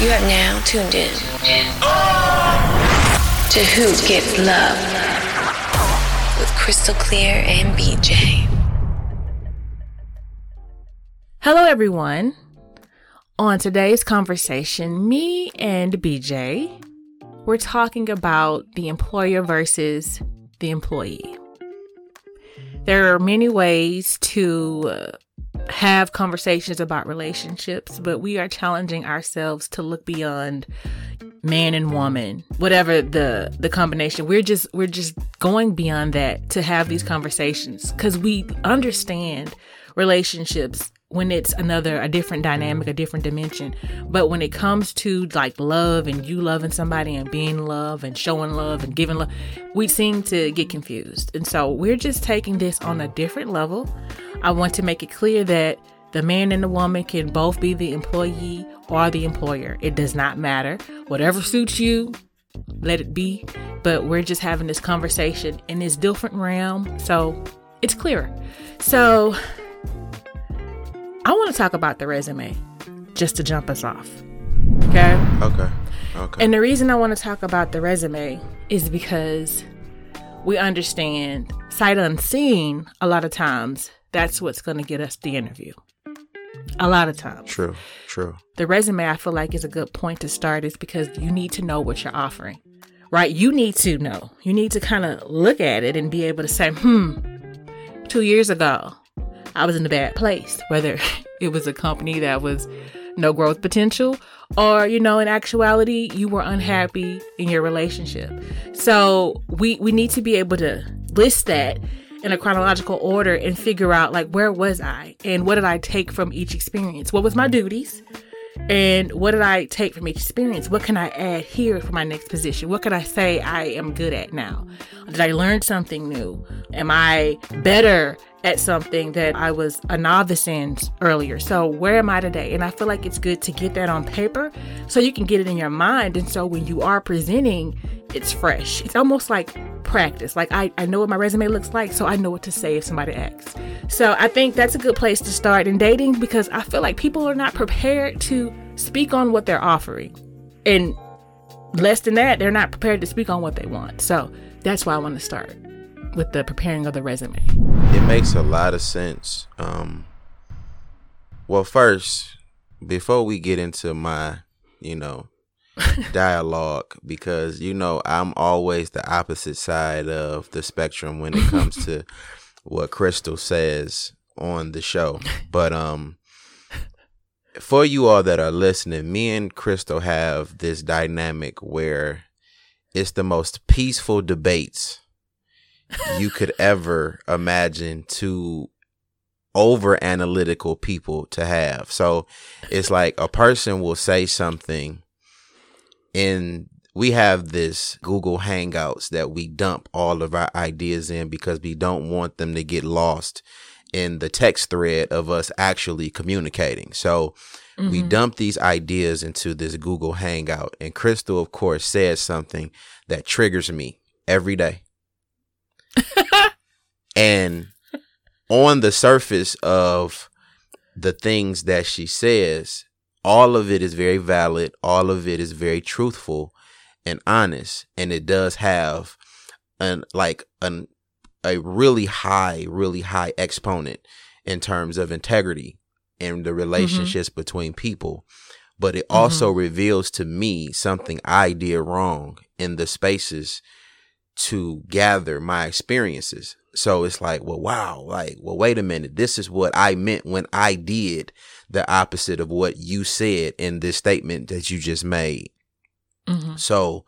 You have now tuned in to Who Gets Love with Christal Clear and BJ. Hello, everyone. On today's conversation, me and BJ, we're talking about the employer versus the employee. There are many ways to uh, have conversations about relationships, but we are challenging ourselves to look beyond man and woman, whatever the the combination. We're just we're just going beyond that to have these conversations cuz we understand relationships when it's another a different dynamic mm-hmm. a different dimension. But when it comes to like love and you loving somebody and being love and showing love and giving love we seem to get confused. And so we're just taking this on a different level. I want to make it clear that the man and the woman can both be the employee or the employer. It does not matter. Whatever suits you let it be. But we're just having this conversation in this different realm. So it's clearer. So I want to talk about the resume just to jump us off. Okay? Okay. Okay. And the reason I want to talk about the resume is because we understand sight unseen a lot of times that's what's going to get us the interview. A lot of times. True. True. The resume I feel like is a good point to start is because you need to know what you're offering. Right? You need to know. You need to kind of look at it and be able to say, "Hmm, 2 years ago, I was in a bad place, whether it was a company that was no growth potential or you know in actuality you were unhappy in your relationship. So we we need to be able to list that in a chronological order and figure out like where was I and what did I take from each experience? What was my duties? And what did I take from each experience? What can I add here for my next position? What can I say I am good at now? Did I learn something new? Am I better at something that I was a novice in earlier. So, where am I today? And I feel like it's good to get that on paper so you can get it in your mind. And so, when you are presenting, it's fresh. It's almost like practice. Like, I, I know what my resume looks like, so I know what to say if somebody asks. So, I think that's a good place to start in dating because I feel like people are not prepared to speak on what they're offering. And less than that, they're not prepared to speak on what they want. So, that's why I want to start with the preparing of the resume? It makes a lot of sense. Um, well, first, before we get into my, you know, dialogue, because you know I'm always the opposite side of the spectrum when it comes to what Christal says on the show. But um, for you all that are listening, me and Christal have this dynamic where it's the most peaceful debates you could ever imagine to over analytical people to have. So it's like a person will say something and we have this Google Hangouts that we dump all of our ideas in because we don't want them to get lost in the text thread of us actually communicating. So mm-hmm. we dump these ideas into this Google Hangout and Christal of course says something that triggers me every day. and on the surface of the things that she says, all of it is very valid, all of it is very truthful and honest, and it does have an like an a really high, really high exponent in terms of integrity and the mm-hmm. relationships mm-hmm. between people. But it also mm-hmm. reveals to me something I did wrong in the spaces to gather my experiences. So it's like, well, wow, like, well, wait a minute. This is what I meant when I did the opposite of what you said in this statement that you just made. Mm-hmm. So,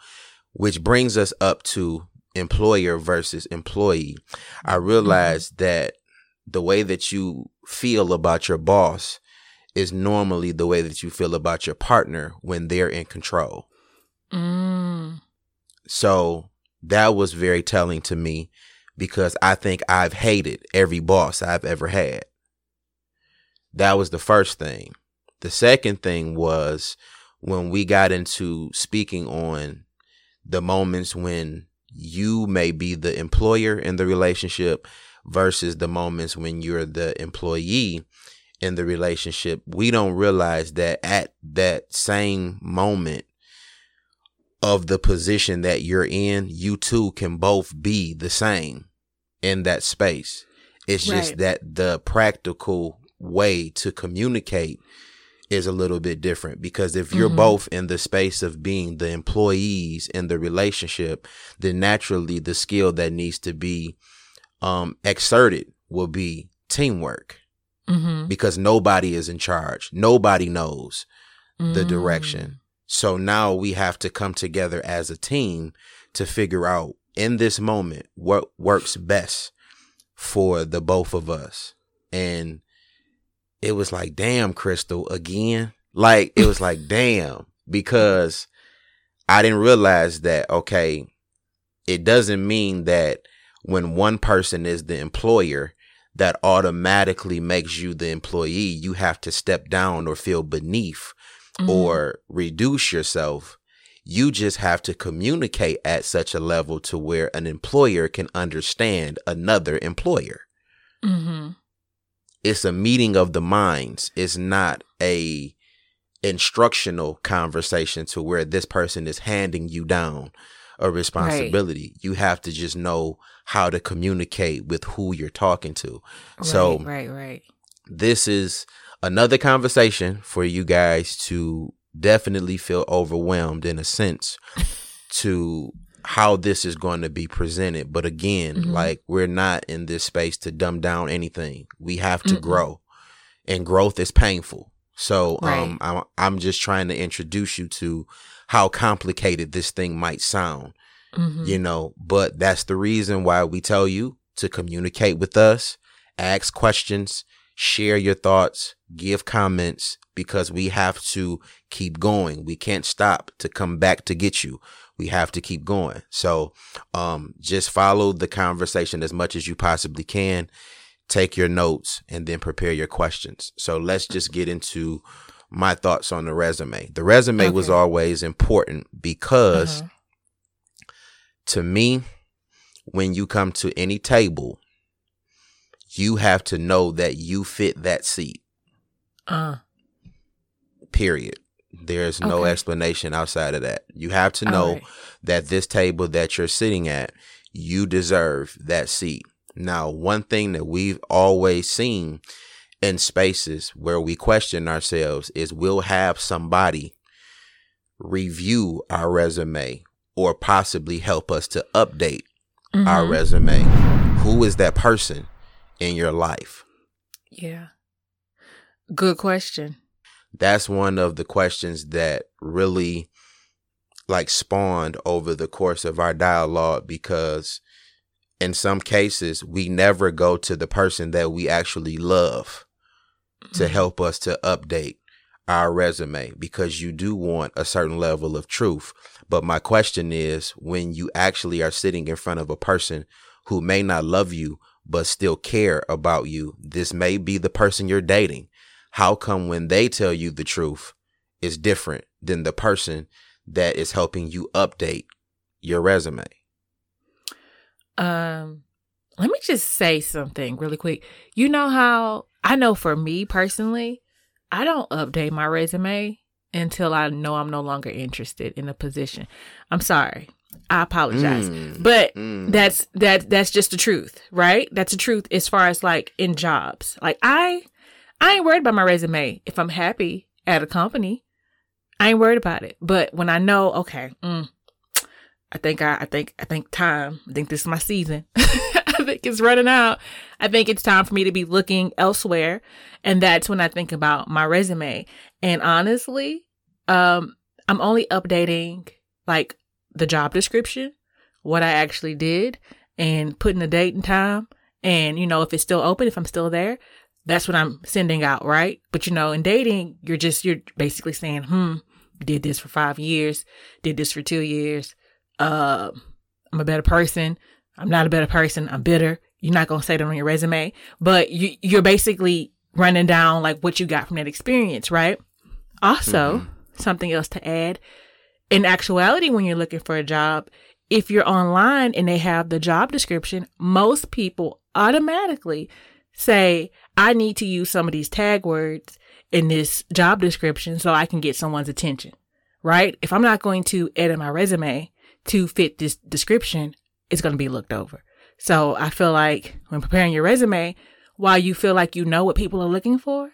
which brings us up to employer versus employee. I realized mm-hmm. that the way that you feel about your boss is normally the way that you feel about your partner when they're in control. Mm. So that was very telling to me because I think I've hated every boss I've ever had. That was the first thing. The second thing was when we got into speaking on the moments when you may be the employer in the relationship versus the moments when you're the employee. in the relationship, we don't realize that at that same moment of the position that you're in, you two can both be the same in that space. It's just that the practical way to communicate is a little bit different because if you're Mhm. both in the space of being the employees in the relationship, then naturally the skill that needs to be um, exerted will be teamwork Mm-hmm. because nobody is in charge. Nobody knows the Mm. direction. So now we have to come together as a team to figure out in this moment what works best for the both of us. And it was like, damn, Christal, again. Like, it was like, damn, because I didn't realize that, okay, it doesn't mean that when one person is the employer, that automatically makes you the employee. You have to step down or feel beneath Mhm. or reduce yourself. You just have to communicate at such a level to where an employer can understand another employer. Mhm. It's a meeting of the minds. It's not a instructional conversation to where this person is handing you down a responsibility. You have to just know how to communicate with who you're talking to. So right, right, right. this is another conversation for you guys to definitely feel overwhelmed in a sense to how this is going to be presented. But again, Mhm. like we're not in this space to dumb down anything. We have to Mm-mm. grow, and growth is painful. So Right. um, I'm, I'm just trying to introduce you to how complicated this thing might sound Mhm. you know but that's the reason why we tell you to communicate with us ask questions share your thoughts give comments because we have to keep going. We can't stop to come back to get you. We have to keep going. So um just follow the conversation as much as you possibly can. Take your notes and then prepare your questions. So let's just get into my thoughts on the resume. The resume was always important because Uh-huh. to me, when you come to any table, you have to know that you fit that seat. Uh, Period. There's no Okay. explanation outside of that. You have to know right. that this table that you're sitting at, you deserve that seat. Now, one thing that we've always seen in spaces where we question ourselves is we'll have somebody review our resume or possibly help us to update our Mhm. resume. Who is that person in your life? Yeah. Good question. That's one of the questions that really like spawned over the course of our dialogue because in some cases we never go to the person that we actually love to Mhm. help us to update our resume because you do want a certain level of truth. But my question is when you actually are sitting in front of a person who may not love you but still care about you, this may be the person you're dating. How come when they tell you the truth is different than the person that is helping you update your resume? Um, let me just say something really quick. You know how I know for me personally, I don't update my resume until I know I'm no longer interested in a position. I'm sorry. I apologize. Mm, But mm. that's that that's just the truth, right? That's the truth as far as like in jobs. Like I I ain't worried about my resume if I'm happy at a company. I ain't worried about it. But when I know, okay, mm, I think I, I think I think time. I think this is my season. I think it's running out. I think it's time for me to be looking elsewhere, and that's when I think about my resume. And honestly, um, I'm only updating like the job description, what I actually did, and putting the date and time. And you know, if it's still open, if I'm still there, that's what I'm sending out, right? But you know, in dating, you're just you're basically saying, hmm, did this for five years, did this for two years. Uh, I'm a better person. I'm not a better person. I'm bitter. You're not gonna say that on your resume, but you you're basically running down like what you got from that experience, right? Also, something else to add. In actuality, when you're looking for a job, if you're online and they have the job description, most people automatically say, I need to use some of these tag words in this job description so I can get someone's attention, right? If I'm not going to edit my resume to fit this description, it's going to be looked over. So I feel like when preparing your resume, while you feel like you know what people are looking for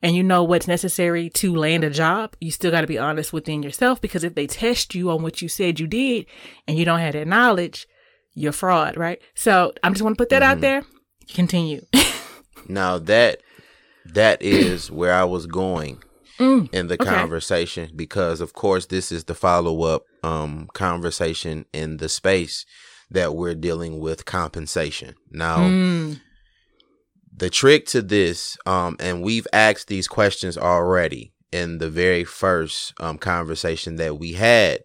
and you know what's necessary to land a job, you still got to be honest within yourself because if they test you on what you said you did and you don't have that knowledge, you're fraud, right? So I'm just want to put that out Mhm. there. Continue. Now that that is where I was going Mm, in the okay. conversation because of course this is the follow-up um conversation in the space that we're dealing with compensation. Now mm, the trick to this um and we've asked these questions already in the very first um conversation that we had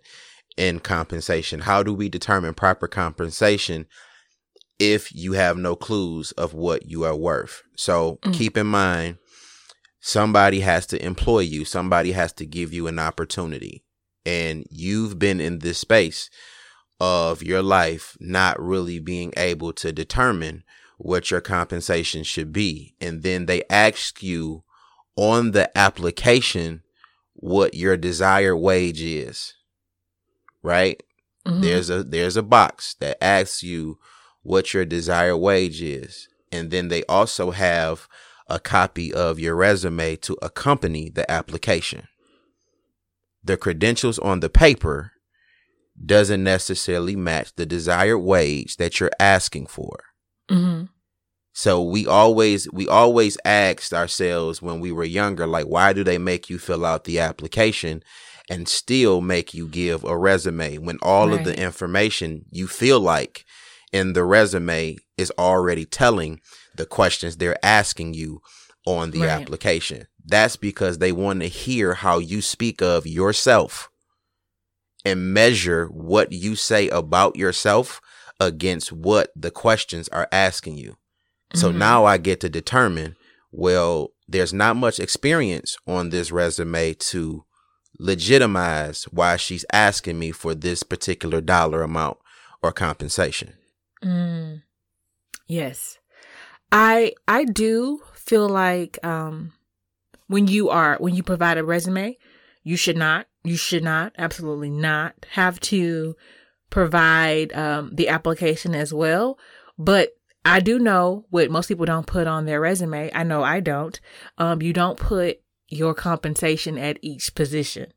in compensation. How do we determine proper compensation if you have no clues of what you are worth? So Mm. keep in mind somebody has to employ you, somebody has to give you an opportunity. And you've been in this space of your life not really being able to determine what your compensation should be. And then they ask you on the application what your desired wage is. Right? mhm. There's a there's a box that asks you what your desired wage is. And then they also have a copy of your resume to accompany the application. The credentials on the paper doesn't necessarily match the desired wage that you're asking for. Mhm. So we always we always asked ourselves when we were younger, like, why do they make you fill out the application and still make you give a resume when all of the information you feel like in the resume is already telling the questions they're asking you on the Right. application? That's because they want to hear how you speak of yourself and measure what you say about yourself against what the questions are asking you. So Mhm. now I get to determine, well, there's not much experience on this resume to legitimize why she's asking me for this particular dollar amount or compensation. Mm. Yes. I I do feel like um when you are when you provide a resume, you should not you should not absolutely not have to provide um the application as well, but I do know what most people don't put on their resume. I know I don't. Um you don't put your compensation at each position,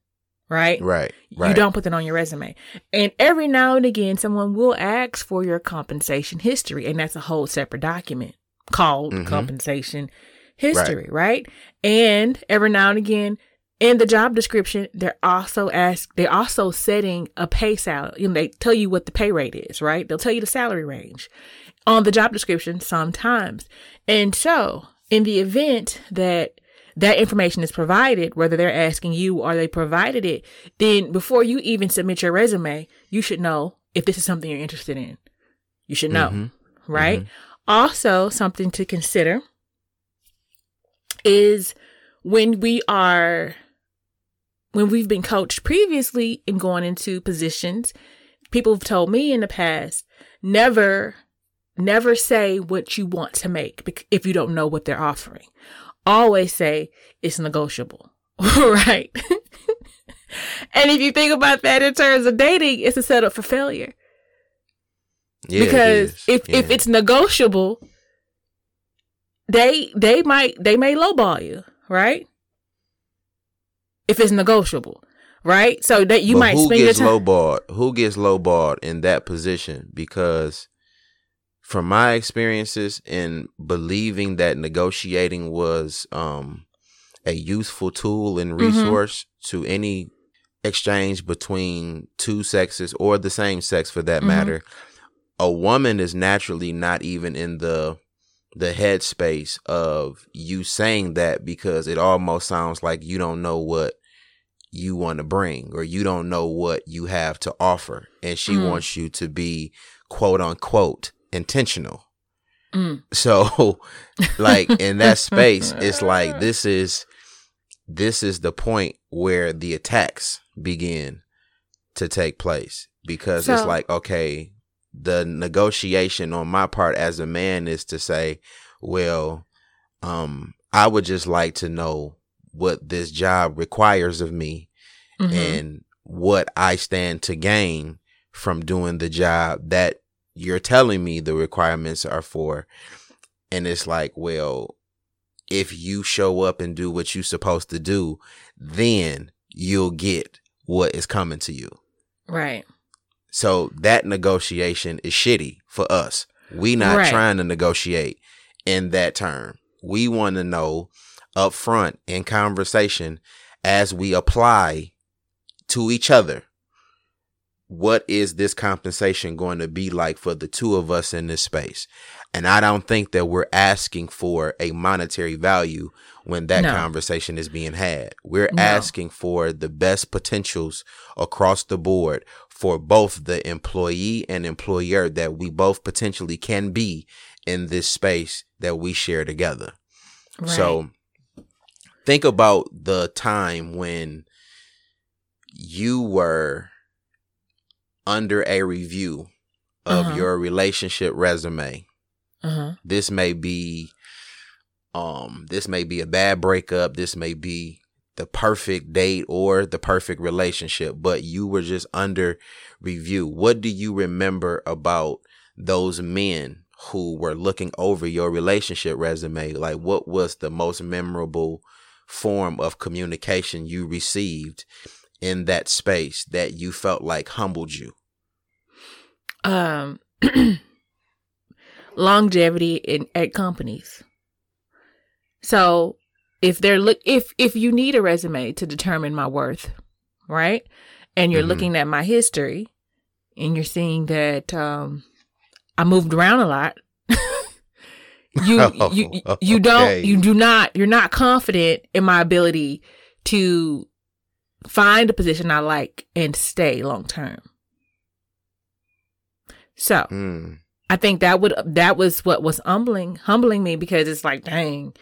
right? Right. Right. You don't put that on your resume. And every now and again, someone will ask for your compensation history, and that's a whole separate document called Mhm. compensation history, right. And every now and again, in the job description, they're also ask they're also setting a pay salary. You know, they tell you what the pay rate is, right? They'll tell you the salary range on the job description sometimes. And so, in the event that that information is provided, whether they're asking you or they provided it, then before you even submit your resume, you should know if this is something you're interested in. You should know, Mhm. right? Also, something to consider is when we are when we've been coached previously in going into positions, people have told me in the past, never never say what you want to make if you don't know what they're offering. Always say it's negotiable, right? and if you think about that in terms of dating, it's a setup for failure Yeah, because if if it's negotiable, they they might they may lowball you, right? If it's negotiable, right? So that you But might who spend your gets time. lowballed? Who gets lowballed in that position? Because from my experiences in believing that negotiating was um, a useful tool and Mm-hmm. resource to any exchange between two sexes or the same sex for that Mhm. matter, a woman is naturally not even in the the headspace of you saying that because it almost sounds like you don't know what you want to bring or you don't know what you have to offer and she Mm. wants you to be quote unquote intentional Mm. so like in that space it's like this is this is the point where the attacks begin to take place because it's like okay the negotiation on my part as a man is to say well, um, I would just like to know what this job requires of me Mhm. and what I stand to gain from doing the job that you're telling me the requirements are for. And it's like, well, if you show up and do what you're supposed to do, then you'll get what is coming to you. right. So that negotiation is shitty for us. We not Right. trying to negotiate in that term. We want to know up front in conversation as we apply to each other. What is this compensation going to be like for the two of us in this space? And I don't think that we're asking for a monetary value when that No. conversation is being had. We're No. asking for the best potentials across the board for both the employee and employer that we both potentially can be in this space that we share together. Right. So think about the time when you were under a review of Uh-huh. your relationship resume. uh-huh. This may be um this may be a bad breakup, this may be the perfect date or the perfect relationship, but you were just under review. What do you remember about those men who were looking over your relationship resume? Like what was the most memorable form of communication you received in that space that you felt like humbled you? um longevity in at companies. So if they're look if if you need a resume to determine my worth, right? And you're Mhm. looking at my history and you're seeing that um I moved around a lot. you you you- you don't you do not you're not confident in my ability to find a position I like and stay long term. So Mm. I think that would that was what was humbling humbling me because it's like, dang,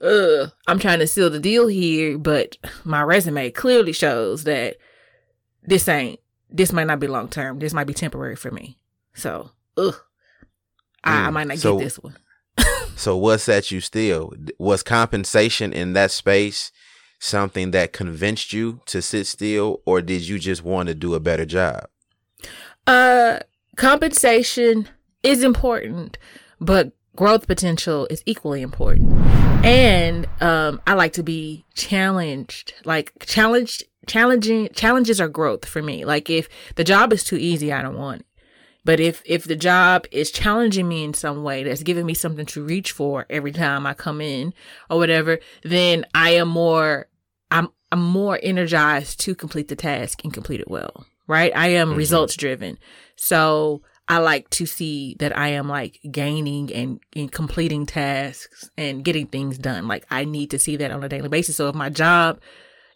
uh, I'm trying to seal the deal here, but my resume clearly shows that this ain't this might not be long term. This might be temporary for me. So, ugh, I, I Mm, might not so- get this one. So what's that you still? Was compensation in that space something that convinced you to sit still or did you just want to do a better job? Uh, compensation is important, but growth potential is equally important. And um, I like to be challenged, like challenged, challenging challenges are growth for me. Like if the job is too easy, I don't want it. But if if the job is challenging me in some way, that's giving me something to reach for every time I come in or whatever, then I am more I'm I'm more energized to complete the task and complete it well. Right? I am Mhm. results driven. So I like to see that I am like gaining and, and completing tasks and getting things done. Like I need to see that on a daily basis. So if my job,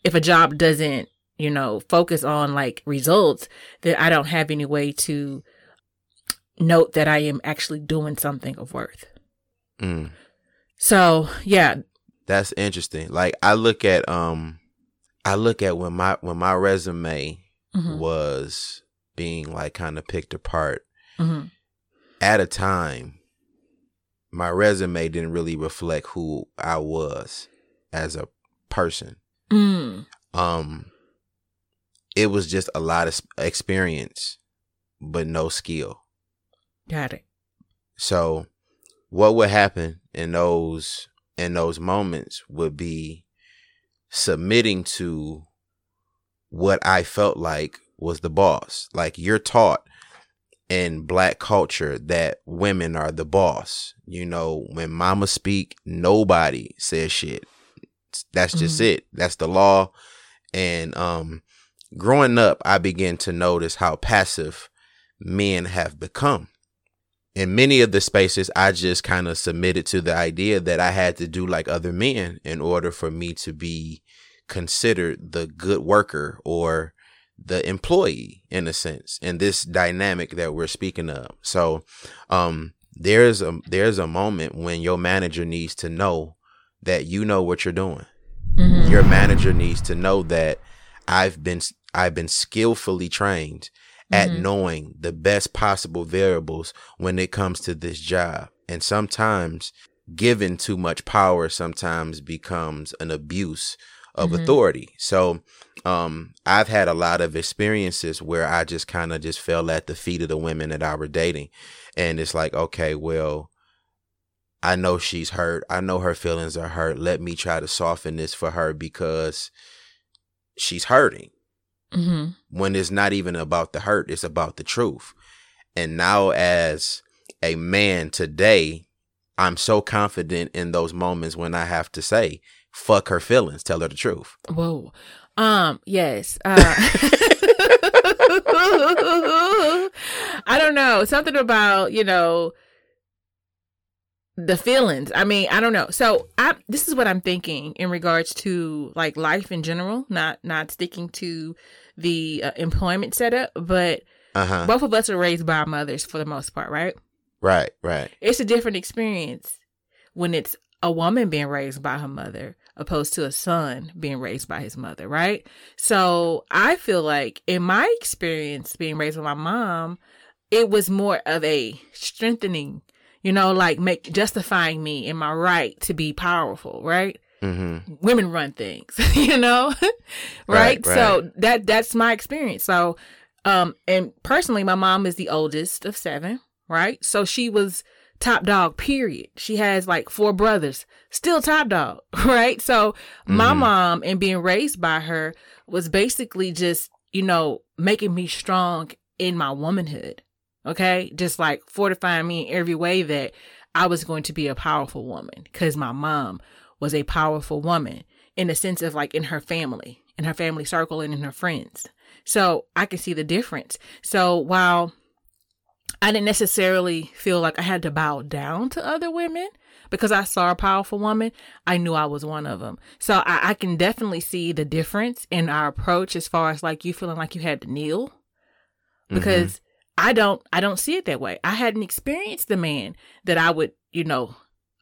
if a job doesn't, you know, focus on like results, then I don't have any way to note that I am actually doing something of worth. Mm. So yeah. That's interesting. Like I look at um I look at when my when my resume Mhm, was being like kind of picked apart mhm, at a time my resume didn't really reflect who I was as a person. mm, Um it was just a lot of experience but no skill. got it. So what would happen in those in those moments would be submitting to what I felt like was the boss. Like you're taught in black culture that women are the boss. You know, when mama speak, nobody says shit. That's just Mhm. it. That's the law. And um growing up, I began to notice how passive men have become. In many of the spaces, I just kind of submitted to the idea that I had to do like other men in order for me to be considered the good worker or the employee in a sense in this dynamic that we're speaking of. So, um, there's a there's a moment when your manager needs to know that you know what you're doing Mhm, your manager needs to know that I've been I've been skillfully trained at Mhm. knowing the best possible variables when it comes to this job. And sometimes given too much power sometimes becomes an abuse of Mhm. authority. So um I've had a lot of experiences where I just kind of just fell at the feet of the women that I were dating. And it's like, okay, well, I know she's hurt. I know her feelings are hurt. Let me try to soften this for her because she's hurting. Mm-hmm. When it's not even about the hurt, it's about the truth. And now as a man today, I'm so confident in those moments when I have to say, fuck her feelings, tell her the truth. Whoa. Um, yes. Uh, I don't know. Something about, you know, the feelings. I mean, I don't know. So I this is what I'm thinking in regards to like life in general, not not sticking to the uh, employment setup, but Uh-huh. both of us are raised by our mothers for the most part, right? Right, right. It's a different experience when it's a woman being raised by her mother opposed to a son being raised by his mother, right? So I feel like in my experience being raised by my mom, it was more of a strengthening, you know, like make justifying me in my right to be powerful, right? Mm-hmm. women run things, you know? Right, right? So that that's my experience. So um and personally my mom is the oldest of 7, right? So she was top dog period. She has like four brothers, still top dog, right? So my Mhm. mom and being raised by her was basically just, you know, making me strong in my womanhood. Okay? Just like fortifying me in every way that I was going to be a powerful woman cuz my mom was a powerful woman in the sense of like in her family, in her family circle, and in her friends. So I can see the difference. So while I didn't necessarily feel like I had to bow down to other women because I saw a powerful woman, I knew I was one of them. So I, I can definitely see the difference in our approach as far as like you feeling like you had to kneel mm-hmm. because I don't I don't see it that way. I hadn't experienced the man that I would, you know,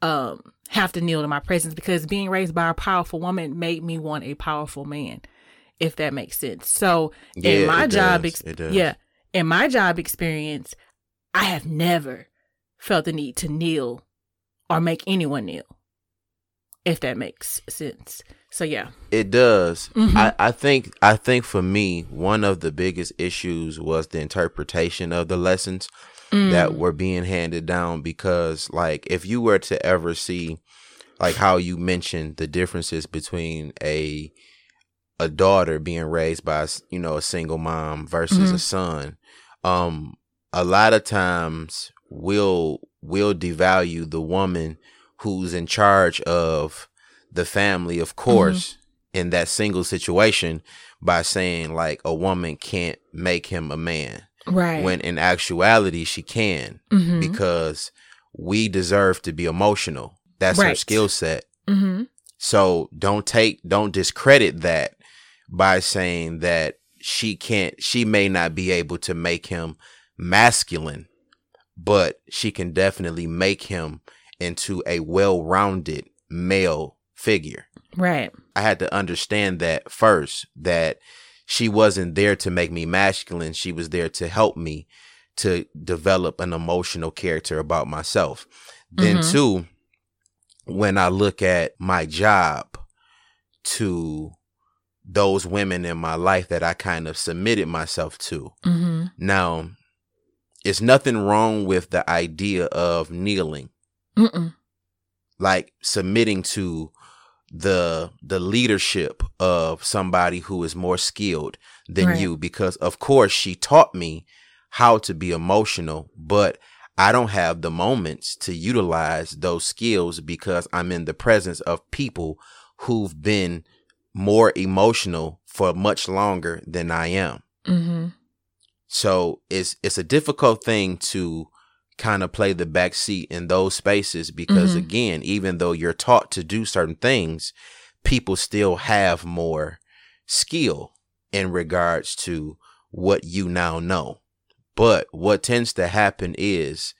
um have to kneel to my presence because being raised by a powerful woman made me want a powerful man, if that makes sense. So Yeah, in my job does. ex- It does. yeah, in my job experience, I have never felt the need to kneel or make anyone kneel. If that makes sense. So yeah. It does. Mhm. I, I think I think for me, one of the biggest issues was the interpretation of the lessons Mm. that were being handed down because like if you were to ever see like how you mentioned the differences between a a daughter being raised by you know a single mom versus Mhm. a son um a lot of times we'll we'll devalue the woman who's in charge of the family of course in that single situation by saying like a woman can't make him a man right. when in actuality she can Mhm. because we deserve to be emotional that's her skill set Mhm. so don't take don't discredit that by saying that she can't she may not be able to make him masculine but she can definitely make him into a well-rounded male figure Right. I had to understand that first that she wasn't there to make me masculine. She was there to help me to develop an emotional character about myself. Then, Mhm. two, when I look at my job to those women in my life that I kind of submitted myself to. Mhm. Now, it's nothing wrong with the idea of kneeling Mm-mm. like submitting to the the leadership of somebody who is more skilled than Right. you because of course she taught me how to be emotional but I don't have the moments to utilize those skills because I'm in the presence of people who've been more emotional for much longer than I am. Mhm. So it's it's a difficult thing to kind of play the back seat in those spaces because Mhm. again, even though you're taught to do certain things, people still have more skill in regards to what you now know. But what tends to happen is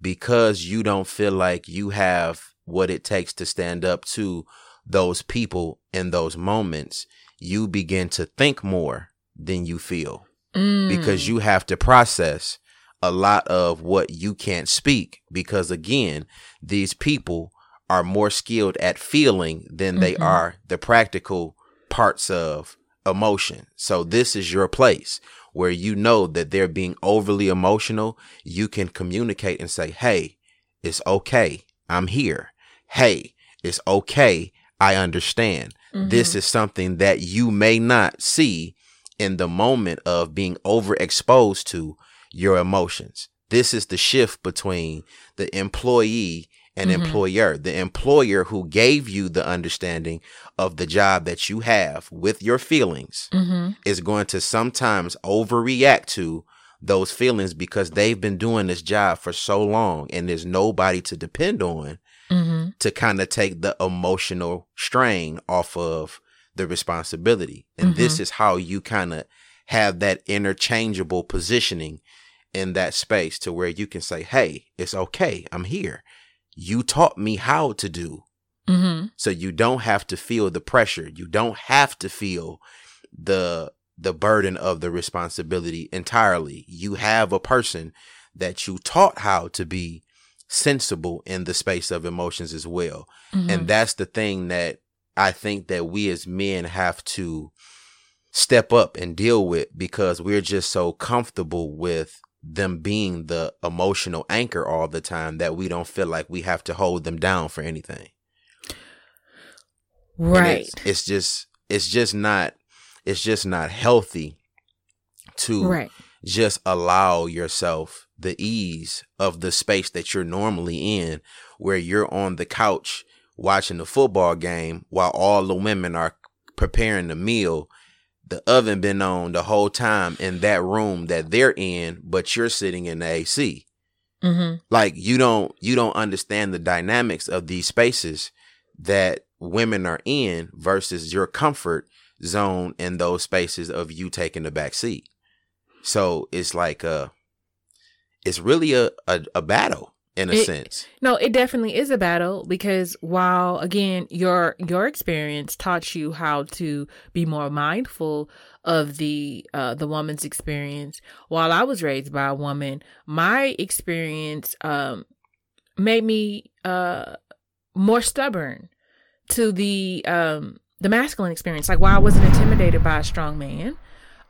because you don't feel like you have what it takes to stand up to those people in those moments, you begin to think more than you feel Mm. because you have to process a lot of what you can't speak because again these people are more skilled at feeling than they Mhm. are the practical parts of emotion. So this is your place where you know that they're being overly emotional. You can communicate and say, Hey, it's okay. I'm here. Hey, it's okay. I understand. This is something that you may not see in the moment of being overexposed to your emotions. This is the shift between the employee and Mhm. employer. The employer who gave you the understanding of the job that you have with your feelings Mm-hmm. is going to sometimes overreact to those feelings because they've been doing this job for so long and there's nobody to depend on Mm-hmm. to kind of take the emotional strain off of the responsibility. And this is how you kind of have that interchangeable positioning in that space to where you can say, Hey, it's okay. I'm here. You taught me how to do. Mm-hmm. So you don't have to feel the pressure. You don't have to feel the the burden of the responsibility entirely. You have a person that you taught how to be sensible in the space of emotions as well. Mm-hmm. And that's the thing that I think that we as men have to step up and deal with because we're just so comfortable with them being the emotional anchor all the time that we don't feel like we have to hold them down for anything. Right. It's, it's just it's just not it's just not healthy to Right. just allow yourself the ease of the space that you're normally in where you're on the couch watching the football game while all the women are preparing the meal the oven been on the whole time in that room that they're in but you're sitting in the AC Mm-hmm. like you don't you don't understand the dynamics of these spaces that women are in versus your comfort zone in those spaces of you taking the back seat. So it's like uh it's really a a, a battle in a It- sense No, it definitely is a battle because while again your your experience taught you how to be more mindful of the uh the woman's experience, while I was raised by a woman, my experience um made me uh more stubborn to the um the masculine experience. Like while I wasn't intimidated by a strong man,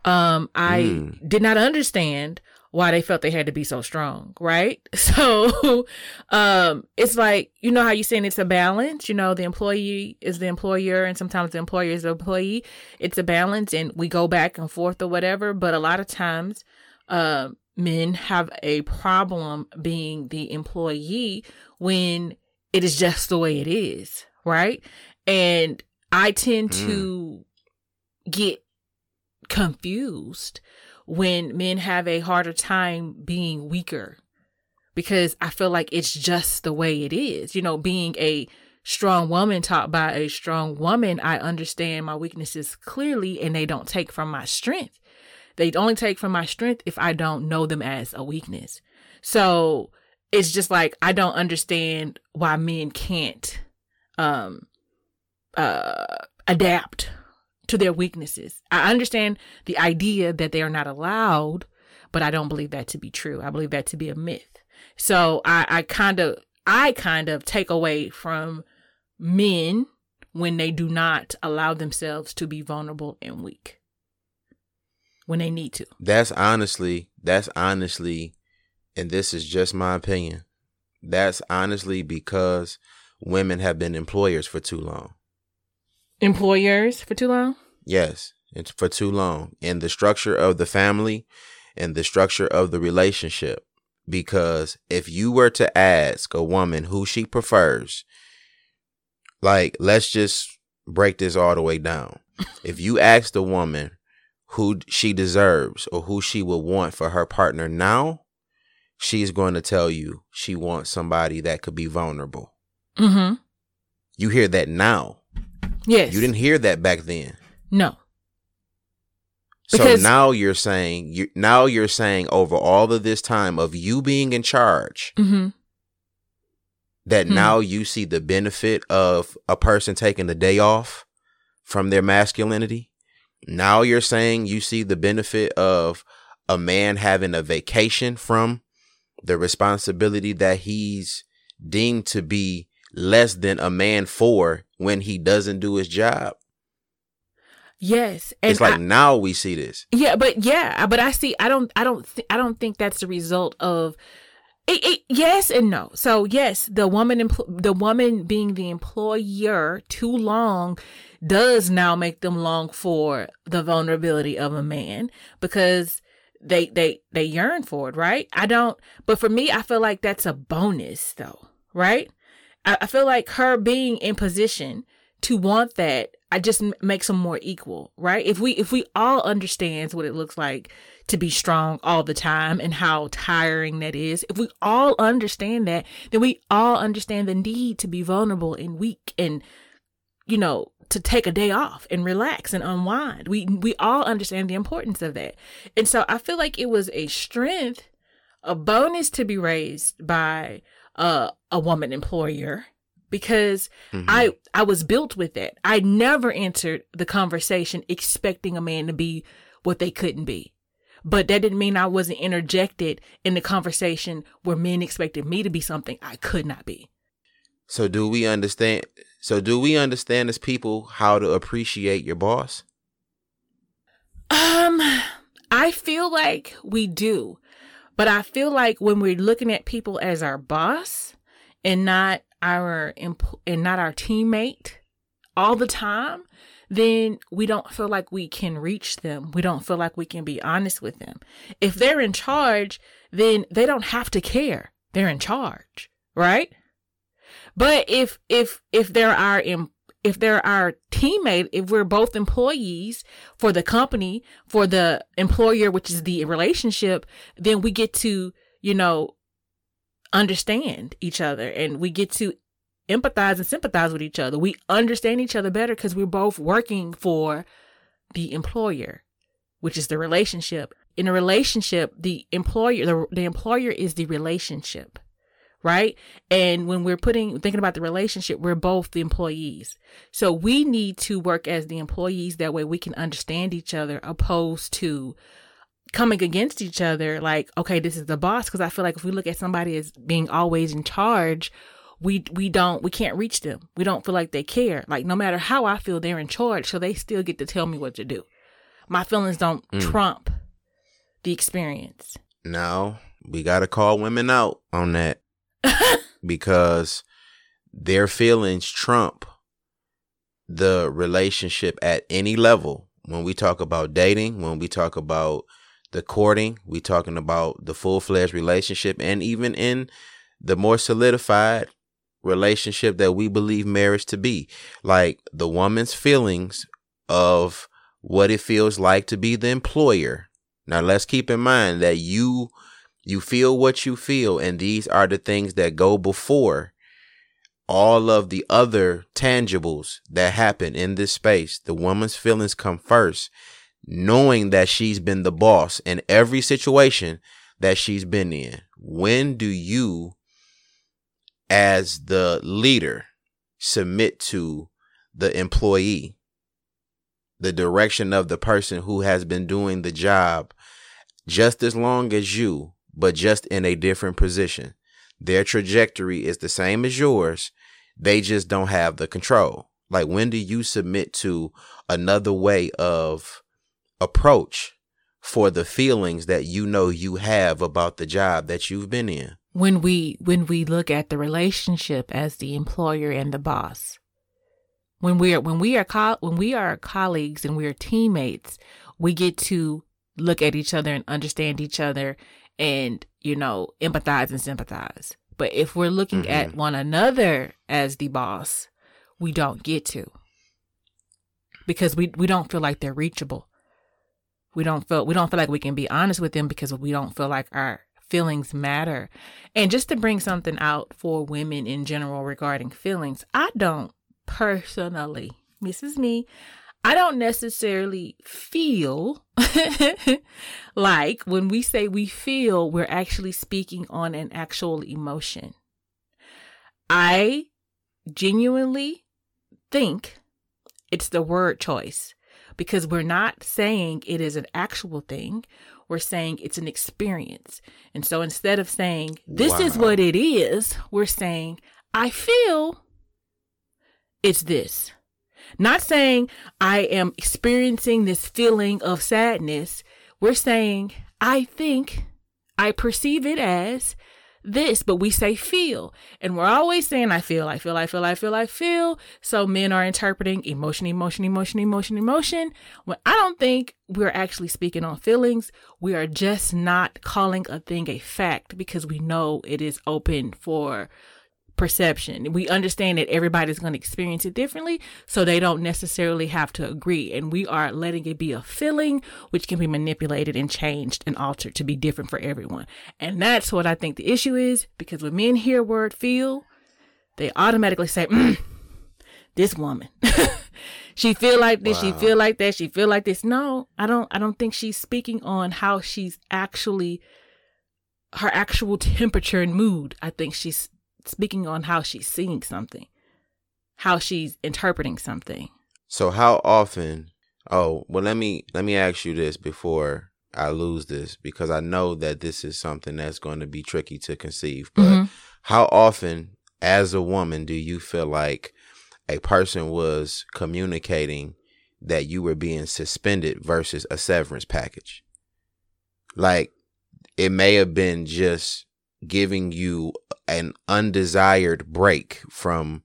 um I Mm. did not understand why they felt they had to be so strong, right? So um it's like you know how you saying it's a balance, you know, the employee is the employer and sometimes the employer is the employee. It's a balance and we go back and forth or whatever, but a lot of times um men have a problem being the employee when it is just the way it is, right? And I tend Mm. to get confused when men have a harder time being weaker because I feel like it's just the way it is. You know, being a strong woman taught by a strong woman, I understand my weaknesses clearly and they don't take from my strength. They only take from my strength if I don't know them as a weakness. So it's just like I don't understand why men can't um uh adapt to their weaknesses. I understand the idea that they are not allowed, but I don't believe that to be true. I believe that to be a myth. So I, I kind of I kind of take away from men when they do not allow themselves to be vulnerable and weak when they need to. that's honestly that's honestly and this is just my opinion that's honestly because women have been employers for too long Employers for too long? Yes, it's for too long. In the structure of the family and the structure of the relationship. Because if you were to ask a woman who she prefers, like, let's just break this all the way down. if you ask a woman who she deserves or who she would want for her partner now, she's going to tell you she wants somebody that could be vulnerable. Mm-hmm. You hear that now. Yes. You didn't hear that back then. No. So now you're saying you now you're saying over all of this time of you being in charge Mm-hmm. that Hmm. now you see the benefit of a person taking the day off from their masculinity. Now you're saying you see the benefit of a man having a vacation from the responsibility that he's deemed to be less than a man for when he doesn't do his job. Yes, it's like I, now we see this. Yeah, but yeah, but I see. I don't. I don't. Th- I don't think that's the result of. It, it, yes and no. So yes, the woman, empl- the woman being the employer too long, does now make them long for the vulnerability of a man because they they they yearn for it, right? I don't. But for me, I feel like that's a bonus, though, right? I, I feel like her being in position to want that I just makes them more equal, right? If we if we all understands what it looks like to be strong all the time and how tiring that is, if we all understand that, then we all understand the need to be vulnerable and weak and you know, to take a day off and relax and unwind. We we all understand the importance of that. And so I feel like it was a strength, a bonus to be raised by uh, a woman employer because mm-hmm. I I was built with that. I never entered the conversation expecting a man to be what they couldn't be. But that didn't mean I wasn't interjected in the conversation where men expected me to be something I could not be. So do we understand so do we understand as people how to appreciate your boss? Um I feel like we do. But I feel like when we're looking at people as our boss and not our and not our teammate all the time, then we don't feel like we can reach them. We don't feel like we can be honest with them. If they're in charge, then they don't have to care. They're in charge, right? But if if if they're our if they're our teammate, if we're both employees for the company, for the employer, which is the relationship, then we get to, you know, understand each other and we get to empathize and sympathize with each other. We understand each other better because we're both working for the employer, which is the relationship. In a relationship, the employer, the, the employer is the relationship, right? And when we're putting, thinking about the relationship, we're both the employees. So we need to work as the employees. That way we can understand each other opposed to coming against each other like okay this is the boss because i feel like if we look at somebody as being always in charge we we don't we can't reach them we don't feel like they care like no matter how i feel they're in charge so they still get to tell me what to do my feelings don't mm. trump the experience no we gotta call women out on that because their feelings trump the relationship at any level when we talk about dating when we talk about the courting, we talking about the full fledged relationship, and even in the more solidified relationship that we believe marriage to be. Like the woman's feelings of what it feels like to be the employer. Now let's keep in mind that you you feel what you feel and these are the things that go before all of the other tangibles that happen in this space. The woman's feelings come first knowing that she's been the boss in every situation that she's been in. When do you, as the leader, submit to the employee, the direction of the person who has been doing the job just as long as you, but just in a different position? Their trajectory is the same as yours. They just don't have the control. Like, when do you submit to another way of approach for the feelings that you know you have about the job that you've been in when we when we look at the relationship as the employer and the boss when we are when we are co- when we are colleagues and we are teammates we get to look at each other and understand each other and you know empathize and sympathize but if we're looking mm-hmm. at one another as the boss we don't get to because we we don't feel like they're reachable we don't feel we don't feel like we can be honest with them because we don't feel like our feelings matter. And just to bring something out for women in general regarding feelings, I don't personally, this is me, I don't necessarily feel like when we say we feel, we're actually speaking on an actual emotion. I genuinely think it's the word choice because we're not saying it is an actual thing. We're saying it's an experience. And so instead of saying, this wow. is what it is, we're saying, I feel it's this. Not saying I am experiencing this feeling of sadness. We're saying I think I perceive it as this, but we say feel. And we're always saying I feel, I feel, I feel, I feel, I feel. So men are interpreting emotion, emotion, emotion, emotion, emotion. When I don't think we're actually speaking on feelings, we are just not calling a thing a fact because we know it is open for perception. We understand that everybody's going to experience it differently, so they don't necessarily have to agree. And we are letting it be a feeling which can be manipulated and changed and altered to be different for everyone. And that's what I think the issue is because when men hear word feel, they automatically say, mm, this woman. she feel like this, wow. she feel like that, she feel like this. No, I don't I don't think she's speaking on how she's actually her actual temperature and mood. I think she's speaking on how she's seeing something, how she's interpreting something. So how often? Oh, well, let me let me ask you this before I lose this because I know that this is something that's going to be tricky to conceive. But mm-hmm. how often, as a woman, do you feel like a person was communicating that you were being suspended versus a severance package? Like, it may have been just giving you an undesired break from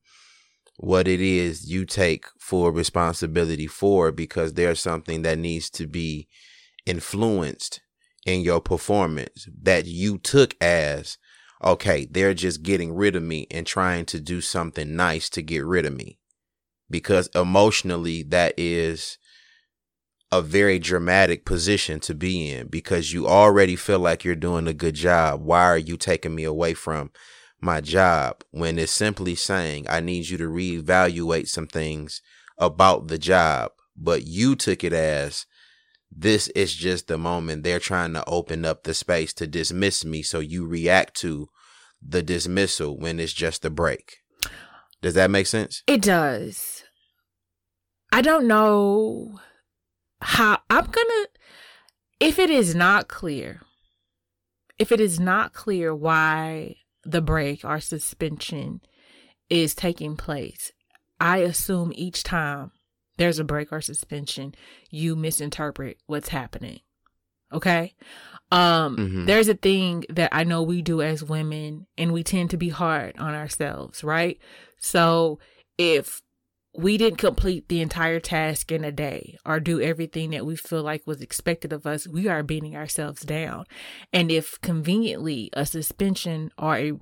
what it is you take full responsibility for because there's something that needs to be influenced in your performance that you took as okay they're just getting rid of me and trying to do something nice to get rid of me. Because emotionally that is a very dramatic position to be in because you already feel like you're doing a good job. Why are you taking me away from my job when it's simply saying I need you to reevaluate some things about the job? But you took it as this is just the moment they're trying to open up the space to dismiss me. So you react to the dismissal when it's just a break. Does that make sense? It does. I don't know how I'm gonna if it is not clear, if it is not clear why the break or suspension is taking place, I assume each time there's a break or suspension, you misinterpret what's happening. Okay? Um, mm-hmm. there's a thing that I know we do as women and we tend to be hard on ourselves, right? So if we didn't complete the entire task in a day or do everything that we feel like was expected of us, we are beating ourselves down. And if conveniently a suspension or a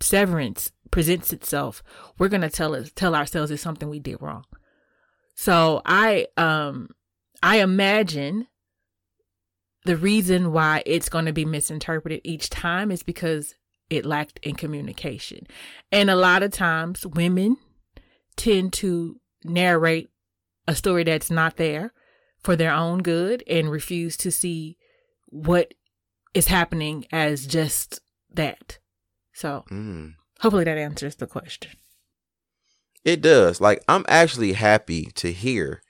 severance presents itself, we're going to tell us tell ourselves it's something we did wrong. So I um I imagine the reason why it's going to be misinterpreted each time is because it lacked in communication. And a lot of times women tend to narrate a story that's not there for their own good and refuse to see what is happening as just that. So, mm. hopefully that answers the question. It does. Like, I'm actually happy to hear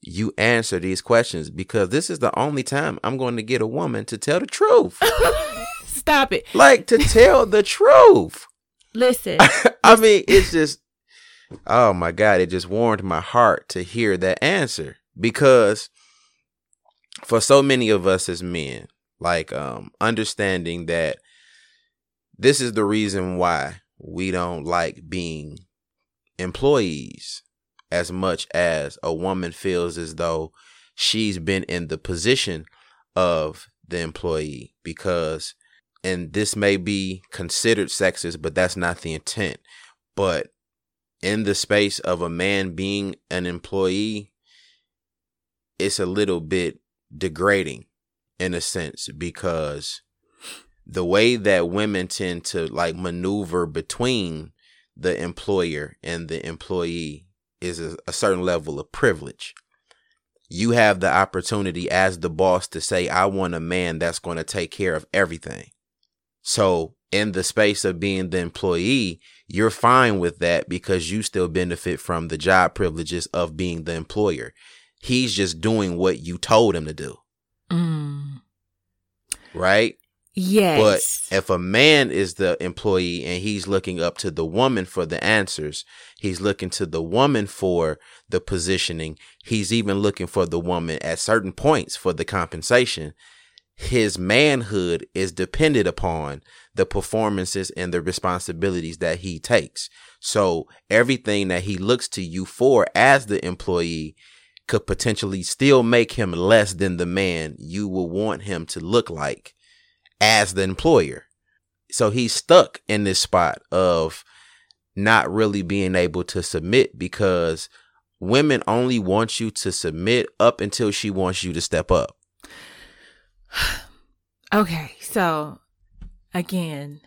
you answer these questions because this is the only time I'm going to get a woman to tell the truth. Stop it. Like, to tell the truth. Listen. I mean, it's just oh my God, it just warmed my heart to hear that answer. Because for so many of us as men, like um, understanding that this is the reason why we don't like being employees as much as a woman feels as though she's been in the position of the employee. Because and this may be considered sexist but that's not the intent. But in the space of a man being an employee, it's a little bit degrading in a sense because the way that women tend to like maneuver between the employer and the employee is a, a, certain level of privilege. You have the opportunity as the boss to say, I want a man that's going to take care of everything. So, in the space of being the employee, you're fine with that because you still benefit from the job privileges of being the employer. He's just doing what you told him to do. Mm. Right? Yes. But if a man is the employee and he's looking up to the woman for the answers, he's looking to the woman for the positioning, he's even looking for the woman at certain points for the compensation. His manhood is dependent upon the performances and the responsibilities that he takes. So everything that he looks to you for as the employee could potentially still make him less than the man you will want him to look like as the employer. So he's stuck in this spot of not really being able to submit because women only want you to submit up until she wants you to step up. okay, so again,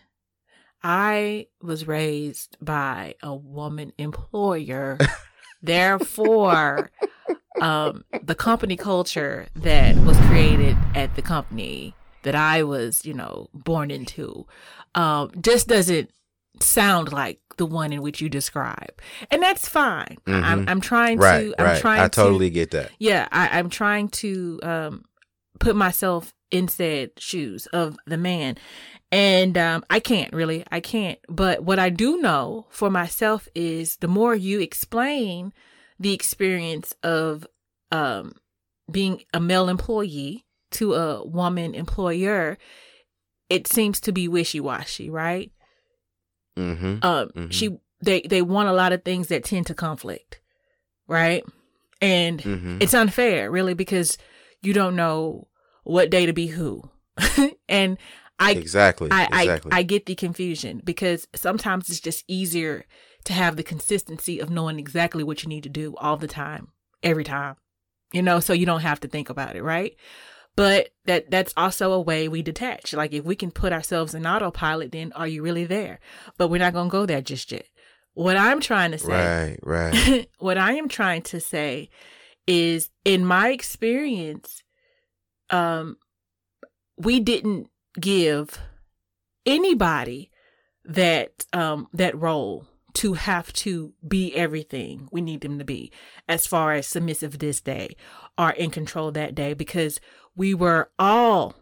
I was raised by a woman employer. Therefore, um, the company culture that was created at the company that I was, you know, born into, um, just doesn't sound like the one in which you describe, and that's fine. Mhm. I'm, I'm trying Right, to. I'm right. trying. I totally To, get that. yeah, I, I'm trying to um, put myself in said shoes of the man, and um, I can't really. I can't. But what I do know for myself is the more you explain the experience of um, being a male employee to a woman employer, it seems to be wishy washy, right? Mm-hmm. Um, Mhm. she they they want a lot of things that tend to conflict, right? And Mm-hmm. it's unfair, really, because you don't know what day to be who, and I exactly. I, exactly. I I get the confusion because sometimes it's just easier to have the consistency of knowing exactly what you need to do all the time, every time. You know, so you don't have to think about it, right? But that that's also a way we detach. Like if we can put ourselves in autopilot, then are you really there? But we're not gonna go there just yet. What I'm trying to say right. Right. what I am trying to say is in my experience, um, we didn't give anybody that um that role to have to be everything we need them to be as far as submissive this day or in control that day because we were all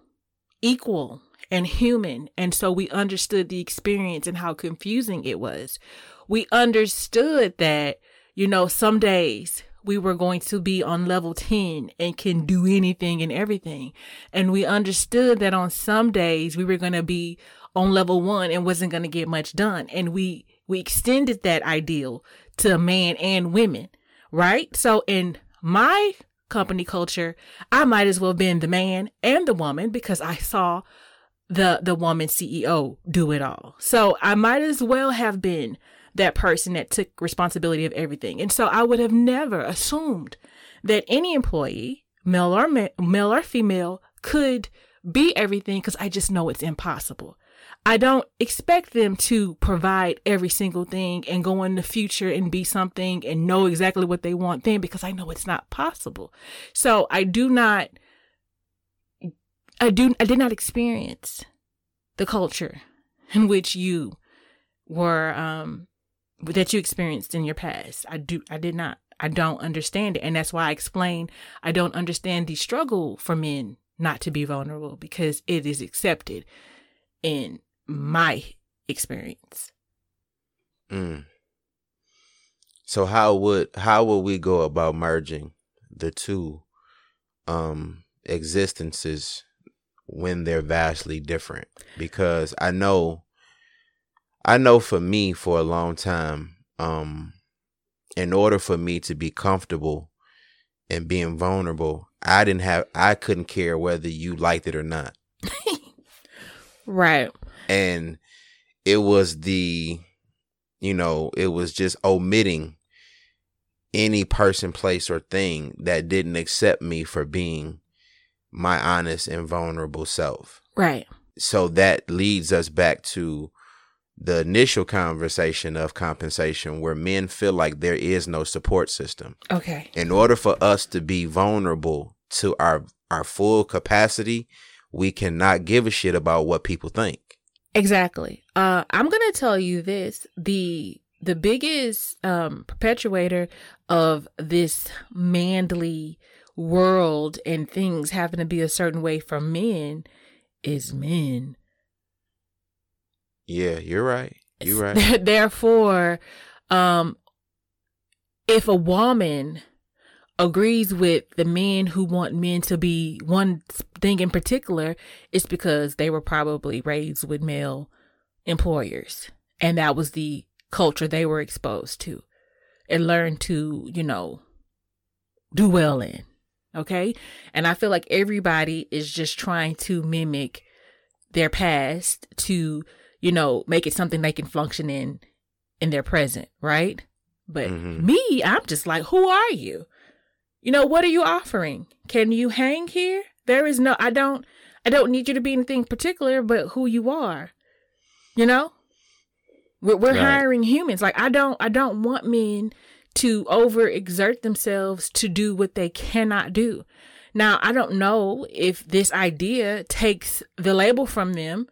equal and human. And so we understood the experience and how confusing it was. We understood that you know some days we were going to be on level 10 and can do anything and everything. And we understood that on some days we were going to be on level 1 and wasn't going to get much done. And we we extended that ideal to men and women right? So in my company culture i might as well have been the man and the woman because i saw the the woman ceo do it all. So i might as well have been that person that took responsibility of everything and so i would have never assumed that any employee male or ma- male or female could be everything because i just know it's impossible I don't expect them to provide every single thing and go in the future and be something and know exactly what they want then because I know it's not possible. So I do not I do I did not experience the culture in which you were um that you experienced in your past. I do I did not. I don't understand it. And that's why I explain I don't understand the struggle for men not to be vulnerable because it is accepted in my experience. Mm. So how would how would we go about merging the two um existences when they're vastly different? Because I know I know for me for a long time, um, in order for me to be comfortable and being vulnerable, I didn't have I couldn't care whether you liked it or not. Right. and it was the you know it was just omitting any person place or thing that didn't accept me for being my honest and vulnerable self Right. so that leads us back to the initial conversation of compensation where men feel like there is no support system Okay. in order for us to be vulnerable to our our full capacity we cannot give a shit about what people think Exactly. Uh, I'm gonna tell you this: the the biggest um, perpetuator of this manly world and things having to be a certain way for men is men. Yeah, you're right. You're right. Therefore, um, if a woman agrees with the men who want men to be one thing in particular, it's because they were probably raised with male employers. And that was the culture they were exposed to and learned to, you know, do well in. Okay. And I feel like everybody is just trying to mimic their past to, you know, make it something they can function in in their present. Right. But mm-hmm. me, I'm just like, who are you? You know, what are you offering? Can you hang here? There is no, I don't, I don't need you to be anything particular, but who you are. You know, we're, we're right. hiring humans. Like I don't, I don't want men to overexert themselves to do what they cannot do. Now, I don't know if this idea takes the label from them,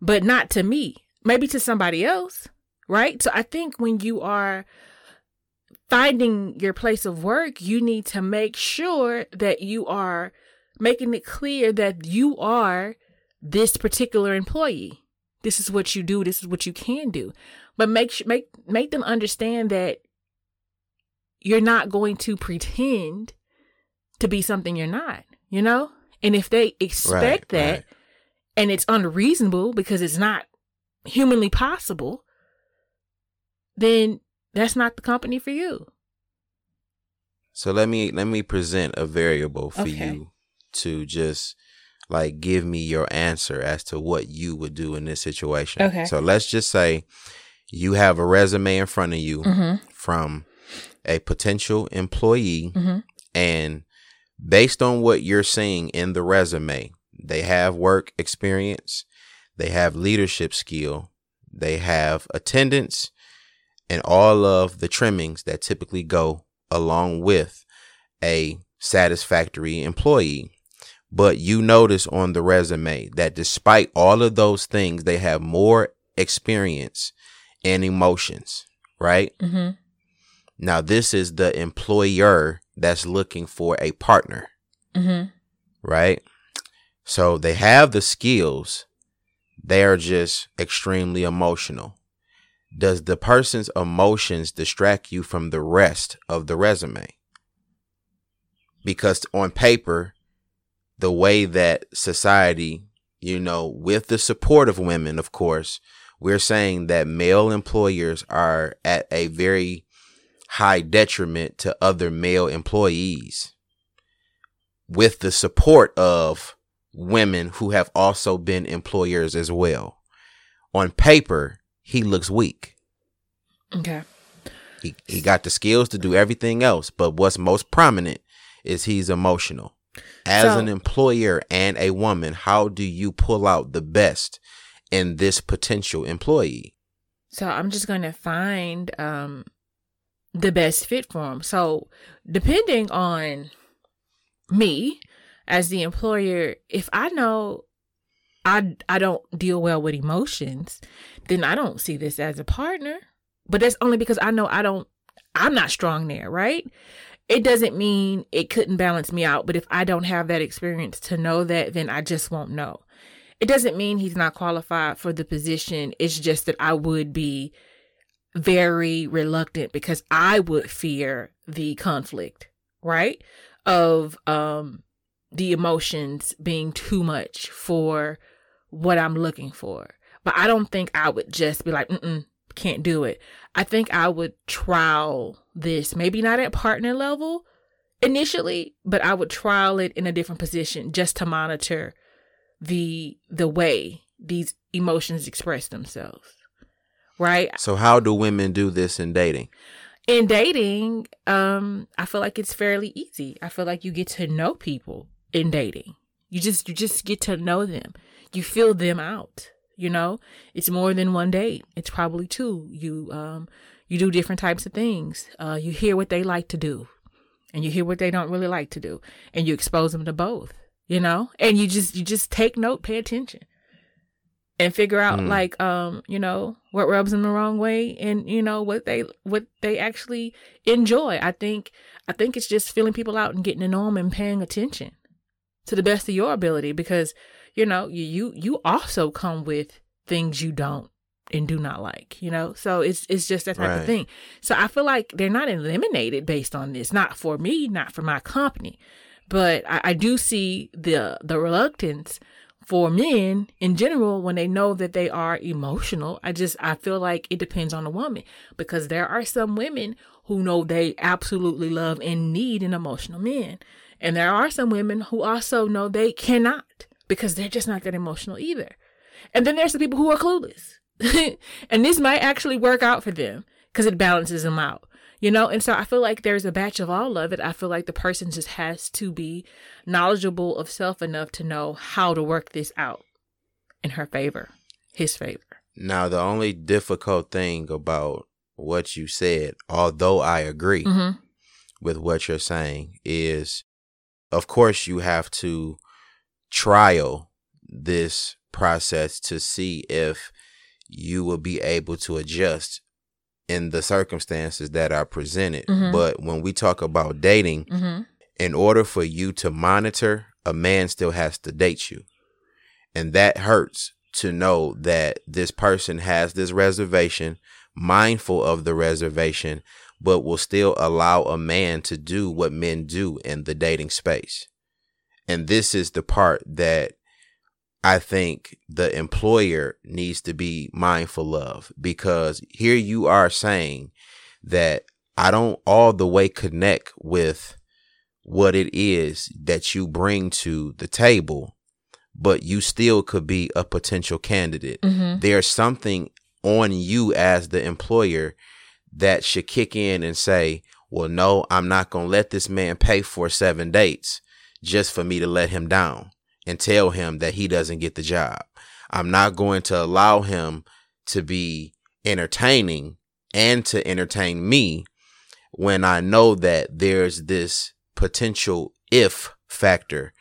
but not to me. Maybe to somebody else, right? So I think when you are finding your place of work, you need to make sure that you are making it clear that you are this particular employee. This is what you do. This is what you can do. But make make make them understand that you're not going to pretend to be something you're not, you know? And if they expect right, that right. And it's unreasonable because it's not humanly possible, then that's not the company for you. So let me let me present a variable for okay. you to just like give me your answer as to what you would do in this situation. Okay. So let's just say you have a resume in front of you mm-hmm. from a potential employee mm-hmm. and based on what you're seeing in the resume, they have work experience, they have leadership skill, they have attendance, and all of the trimmings that typically go along with a satisfactory employee. But you notice on the resume that despite all of those things, they have more experience and emotions, right? Mm-hmm. Now, this is the employer that's looking for a partner, mm-hmm. right? So they have the skills, they are just extremely emotional does the person's emotions distract you from the rest of the resume? Because on paper, the way that society, you know, with the support of women, of course, we're saying that male employers are at a very high detriment to other male employees with the support of women who have also been employers as well. On paper, he looks weak. Okay. He he got the skills to do everything else, but what's most prominent is he's emotional. As so, an employer and a woman, how do you pull out the best in this potential employee? So I'm just going to find um the best fit for him. So depending on me as the employer, if I know I I don't deal well with emotions, then I don't see this as a partner. But that's only because I know I don't I'm not strong there, right? It doesn't mean it couldn't balance me out, but if I don't have that experience to know that, then I just won't know. It doesn't mean he's not qualified for the position. It's just that I would be very reluctant because I would fear the conflict, right? Of um the emotions being too much for what I'm looking for. But I don't think I would just be like, mm can't do it. I think I would trial this, maybe not at partner level initially, but I would trial it in a different position just to monitor the the way these emotions express themselves. Right? So how do women do this in dating? In dating, um, I feel like it's fairly easy. I feel like you get to know people in dating. You just you just get to know them. You feel them out you know? It's more than one date. It's probably two. You um you do different types of things. Uh you hear what they like to do and you hear what they don't really like to do and you expose them to both you know? And you just you just take note pay attention and figure out mm. like um you know what rubs them the wrong way and you know what they what they actually enjoy. I think i think it's just feeling people out and getting to know them and paying attention to the best of your ability because you know, you you, you also come with things you don't and do not like, you know? So it's it's just that type Right. of thing. So I feel like they're not eliminated based on this. Not for me, not for my company. But I, I do see the the reluctance for men in general when they know that they are emotional. I just I feel like it depends on the woman. Because there are some women who know they absolutely love and need an emotional man. And there are some women who also know they cannot because they're just not that emotional either. And then there's the people who are clueless. and this might actually work out for them because it balances them out. You know, and so I feel like there's a batch of all of it. I feel like the person just has to be knowledgeable of self enough to know how to work this out in her favor, his favor. Now, the only difficult thing about what you said, although I agree Mm-hmm. with what you're saying, is of course you have to trial this process to see if you will be able to adjust in the circumstances that are presented. Mhm. But when we talk about dating, Mm-hmm. in order for you to monitor, a man still has to date you. And that hurts to know that this person has this reservation, mindful of the reservation, but will still allow a man to do what men do in the dating space. And this is the part that I think the employer needs to be mindful of because here you are saying that I don't all the way connect with what it is that you bring to the table, but you still could be a potential candidate. Mm-hmm. There's something on you as the employer that should kick in and say, well, no, I'm not going to let this man pay for seven dates just for me to let him down and tell him that he doesn't get the job. I'm not going to allow him to be entertaining and to entertain me when I know that there's this potential if factor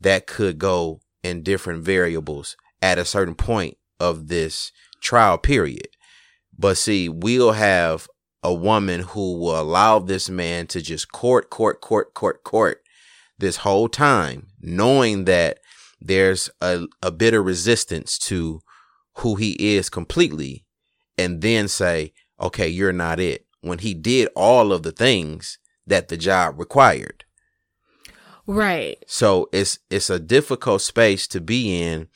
that could go in different variables at a certain point of this trial period. But see, we'll have a woman who will allow this man to just court, court, court, court, court this whole time, knowing that there's a, a bit of resistance to who he is completely, and then say, okay, you're not it. When he did all of the things that the job required. Right. So it's it's a difficult space to be in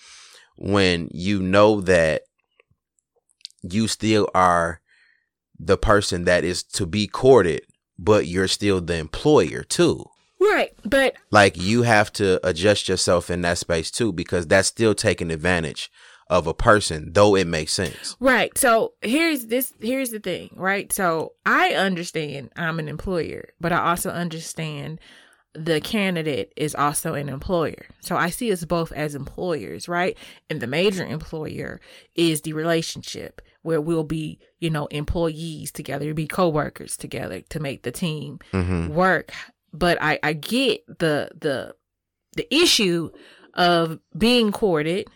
when you know that you still are the person that is to be courted, but you're still the employer too. Right. But Like you have to adjust yourself in that space too, because that's still taking advantage of a person, though it makes sense. Right. So here's this here's the thing, right? So I understand I'm an employer, but I also understand the candidate is also an employer. So I see us both as employers, right? And the major employer is the relationship where we'll be, you know, employees together, be co-workers together to make the team Mm-hmm. work. But I, I get the the the issue of being courted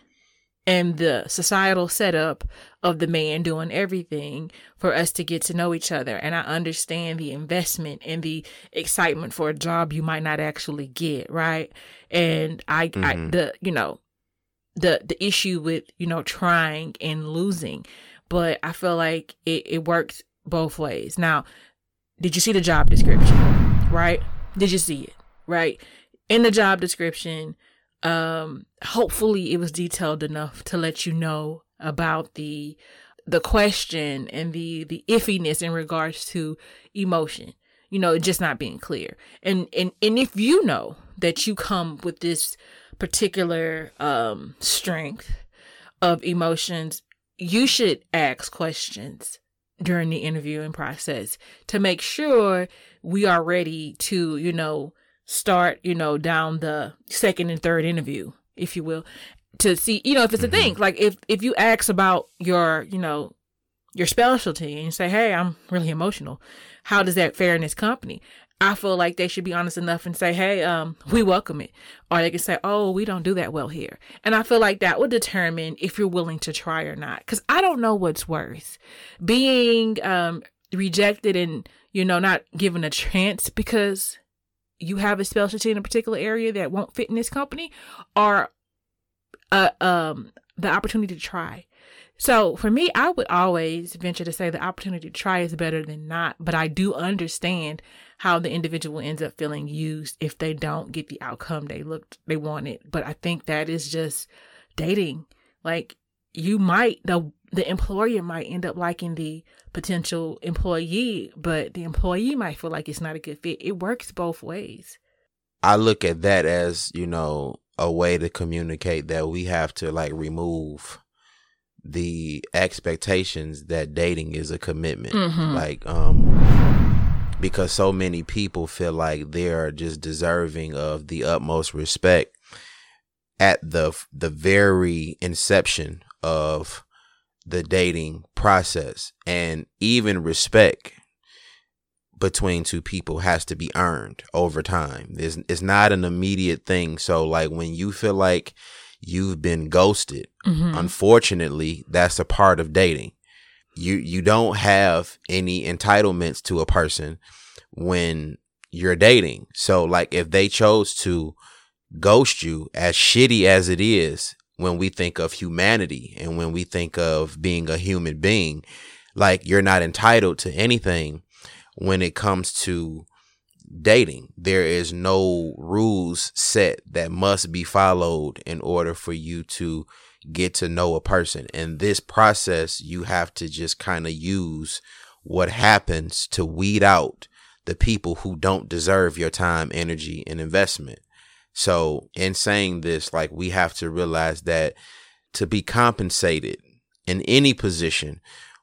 and the societal setup of the man doing everything for us to get to know each other. And I understand the investment and the excitement for a job you might not actually get, right? And I, I Mhm. the you know the the issue with you know trying and losing, but I feel like it, it works both ways. Now, did you see the job description? Right? Did you see it? Right? In the job description, um hopefully it was detailed enough to let you know about the the question and the the iffiness in regards to emotion you know just not being clear and and and if you know that you come with this particular um strength of emotions you should ask questions during the interviewing process to make sure we are ready to you know start, you know, down the second and third interview, if you will, to see, you know, if it's a thing. Mm-hmm. Like if if you ask about your, you know, your specialty and you say, "Hey, I'm really emotional," how does that fare in this company? I feel like they should be honest enough and say, "Hey, um, we welcome it," or they can say, "Oh, we don't do that well here." And I feel like that would determine if you're willing to try or not. Because I don't know what's worse, being um rejected and you know not given a chance because you have a specialty in a particular area that won't fit in this company or uh, um, the opportunity to try. So for me, I would always venture to say the opportunity to try is better than not, but I do understand how the individual ends up feeling used if they don't get the outcome they looked they wanted. But I think that is just dating. Like you might the the employer might end up liking the potential employee, but the employee might feel like it's not a good fit. It works both ways. I look at that as, you know, a way to communicate that we have to like remove the expectations that dating is a commitment. Mhm. Like, um, because so many people feel like they're just deserving of the utmost respect at the the very inception of the dating process and even respect between two people has to be earned over time. It's, it's not an immediate thing. So like when you feel like you've been ghosted, Mhm. unfortunately, that's a part of dating. You you don't have any entitlements to a person when you're dating. So like if they chose to ghost you as shitty as it is when we think of humanity and when we think of being a human being, like you're not entitled to anything when it comes to dating. There is no rules set that must be followed in order for you to get to know a person. In this process, you have to just kind of use what happens to weed out the people who don't deserve your time, energy, and investment. So, in saying this, like we have to realize that to be compensated in any position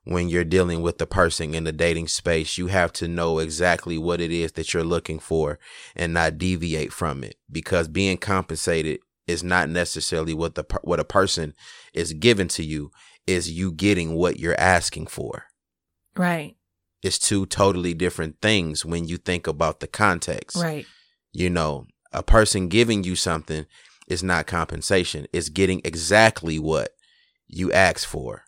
when you're dealing with the person in the dating space, you have to know exactly what it is that you're looking for and not deviate from it because being compensated is not necessarily what the what a person is given to you is you getting what you're asking for. Right. It's two totally different things when you think about the context. Right. You know, a person giving you something is not compensation. It's getting exactly what you asked for.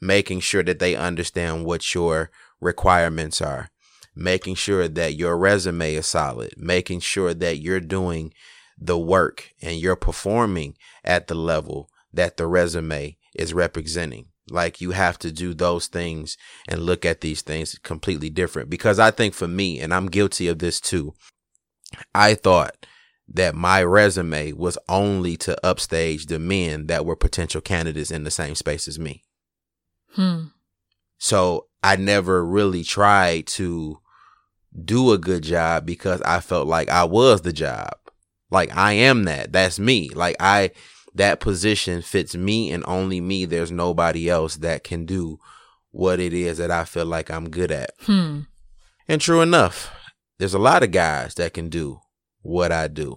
Making sure that they understand what your requirements are. Making sure that your resume is solid. Making sure that you're doing the work and you're performing at the level that the resume is representing. Like you have to do those things and look at these things completely different. Because I think for me, and I'm guilty of this too, I thought that my resume was only to upstage the men that were potential candidates in the same space as me. Hmm. So I never really tried to do a good job because I felt like I was the job. Like I am that. That's me. Like I that position fits me and only me. There's nobody else that can do what it is that I feel like I'm good at. Hmm. And true enough, there's a lot of guys that can do what I do.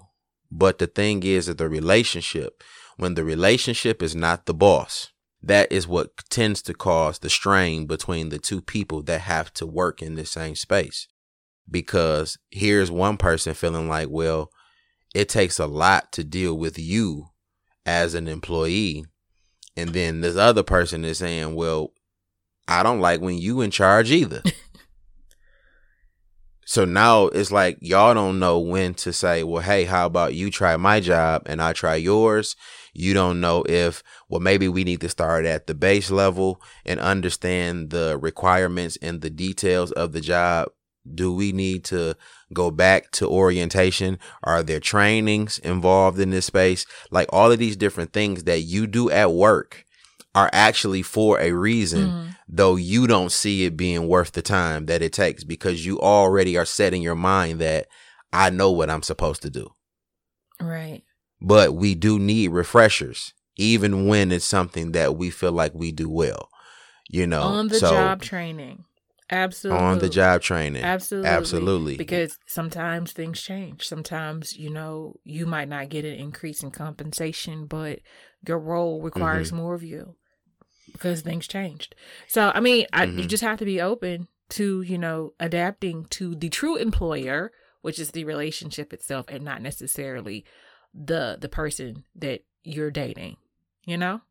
But the thing is that the relationship, when the relationship is not the boss, that is what tends to cause the strain between the two people that have to work in the same space. Because here's one person feeling like, well, it takes a lot to deal with you as an employee. And then this other person is saying, well, I don't like when you in charge either. so now it's like y'all don't know when to say, well, hey, how about you try my job and I try yours? You don't know if, well, maybe we need to start at the base level and understand the requirements and the details of the job. Do we need to go back to orientation? Are there trainings involved in this space? Like all of these different things that you do at work are actually for a reason, Mhm. though you don't see it being worth the time that it takes because you already are setting your mind that I know what I'm supposed to do. Right. But we do need refreshers, even when it's something that we feel like we do well. You know, On the so job training. Absolutely. on the job training. Absolutely. Absolutely. Because sometimes things change. Sometimes, you know, you might not get an increase in compensation, but your role requires Mm-hmm. more of you because things changed. So, I mean, I, you Mhm. just have to be open to, you know, adapting to the true employer, which is the relationship itself and not necessarily the the person that you're dating, you know?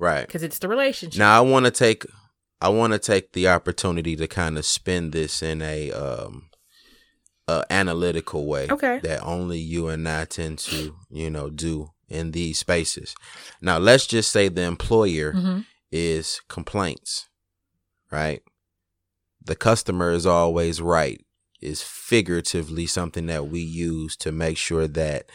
Right. Because it's the relationship. Now I want to take I want to take the opportunity to kind of spin this in a um a analytical way Okay. that only you and I tend to, you know, do in these spaces. Now, let's just say the employer hmm is complaints, right? The customer is always right, is figuratively something that we use to make sure that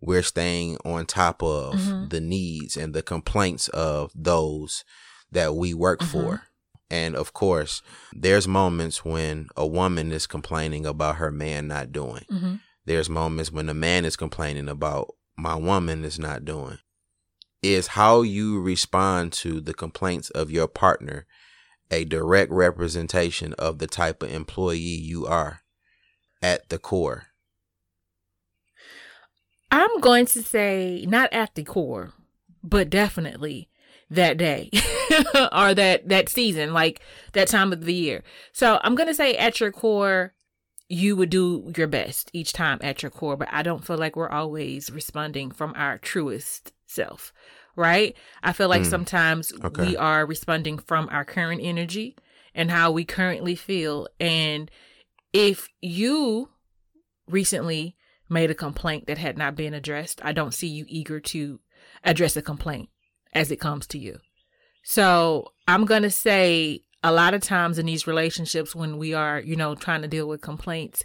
we're staying on top of Mhm. the needs and the complaints of those that we work Mhm. for. And of course, there's moments when a woman is complaining about her man not doing. hmm There's moments when a man is complaining about my woman is not doing. Is how you respond to the complaints of your partner a direct representation of the type of employee you are at the core? I'm going to say not at the core, but definitely that day or that that season, like that time of the year. So I'm gonna say at your core, you would do your best each time at your core, but I don't feel like we're always responding from our truest self, right? I feel like Mm. sometimes Okay. we are responding from our current energy and how we currently feel. And if you recently made a complaint that had not been addressed, I don't see you eager to address a complaint as it comes to you. So I'm going to say a lot of times in these relationships when we are, you know, trying to deal with complaints,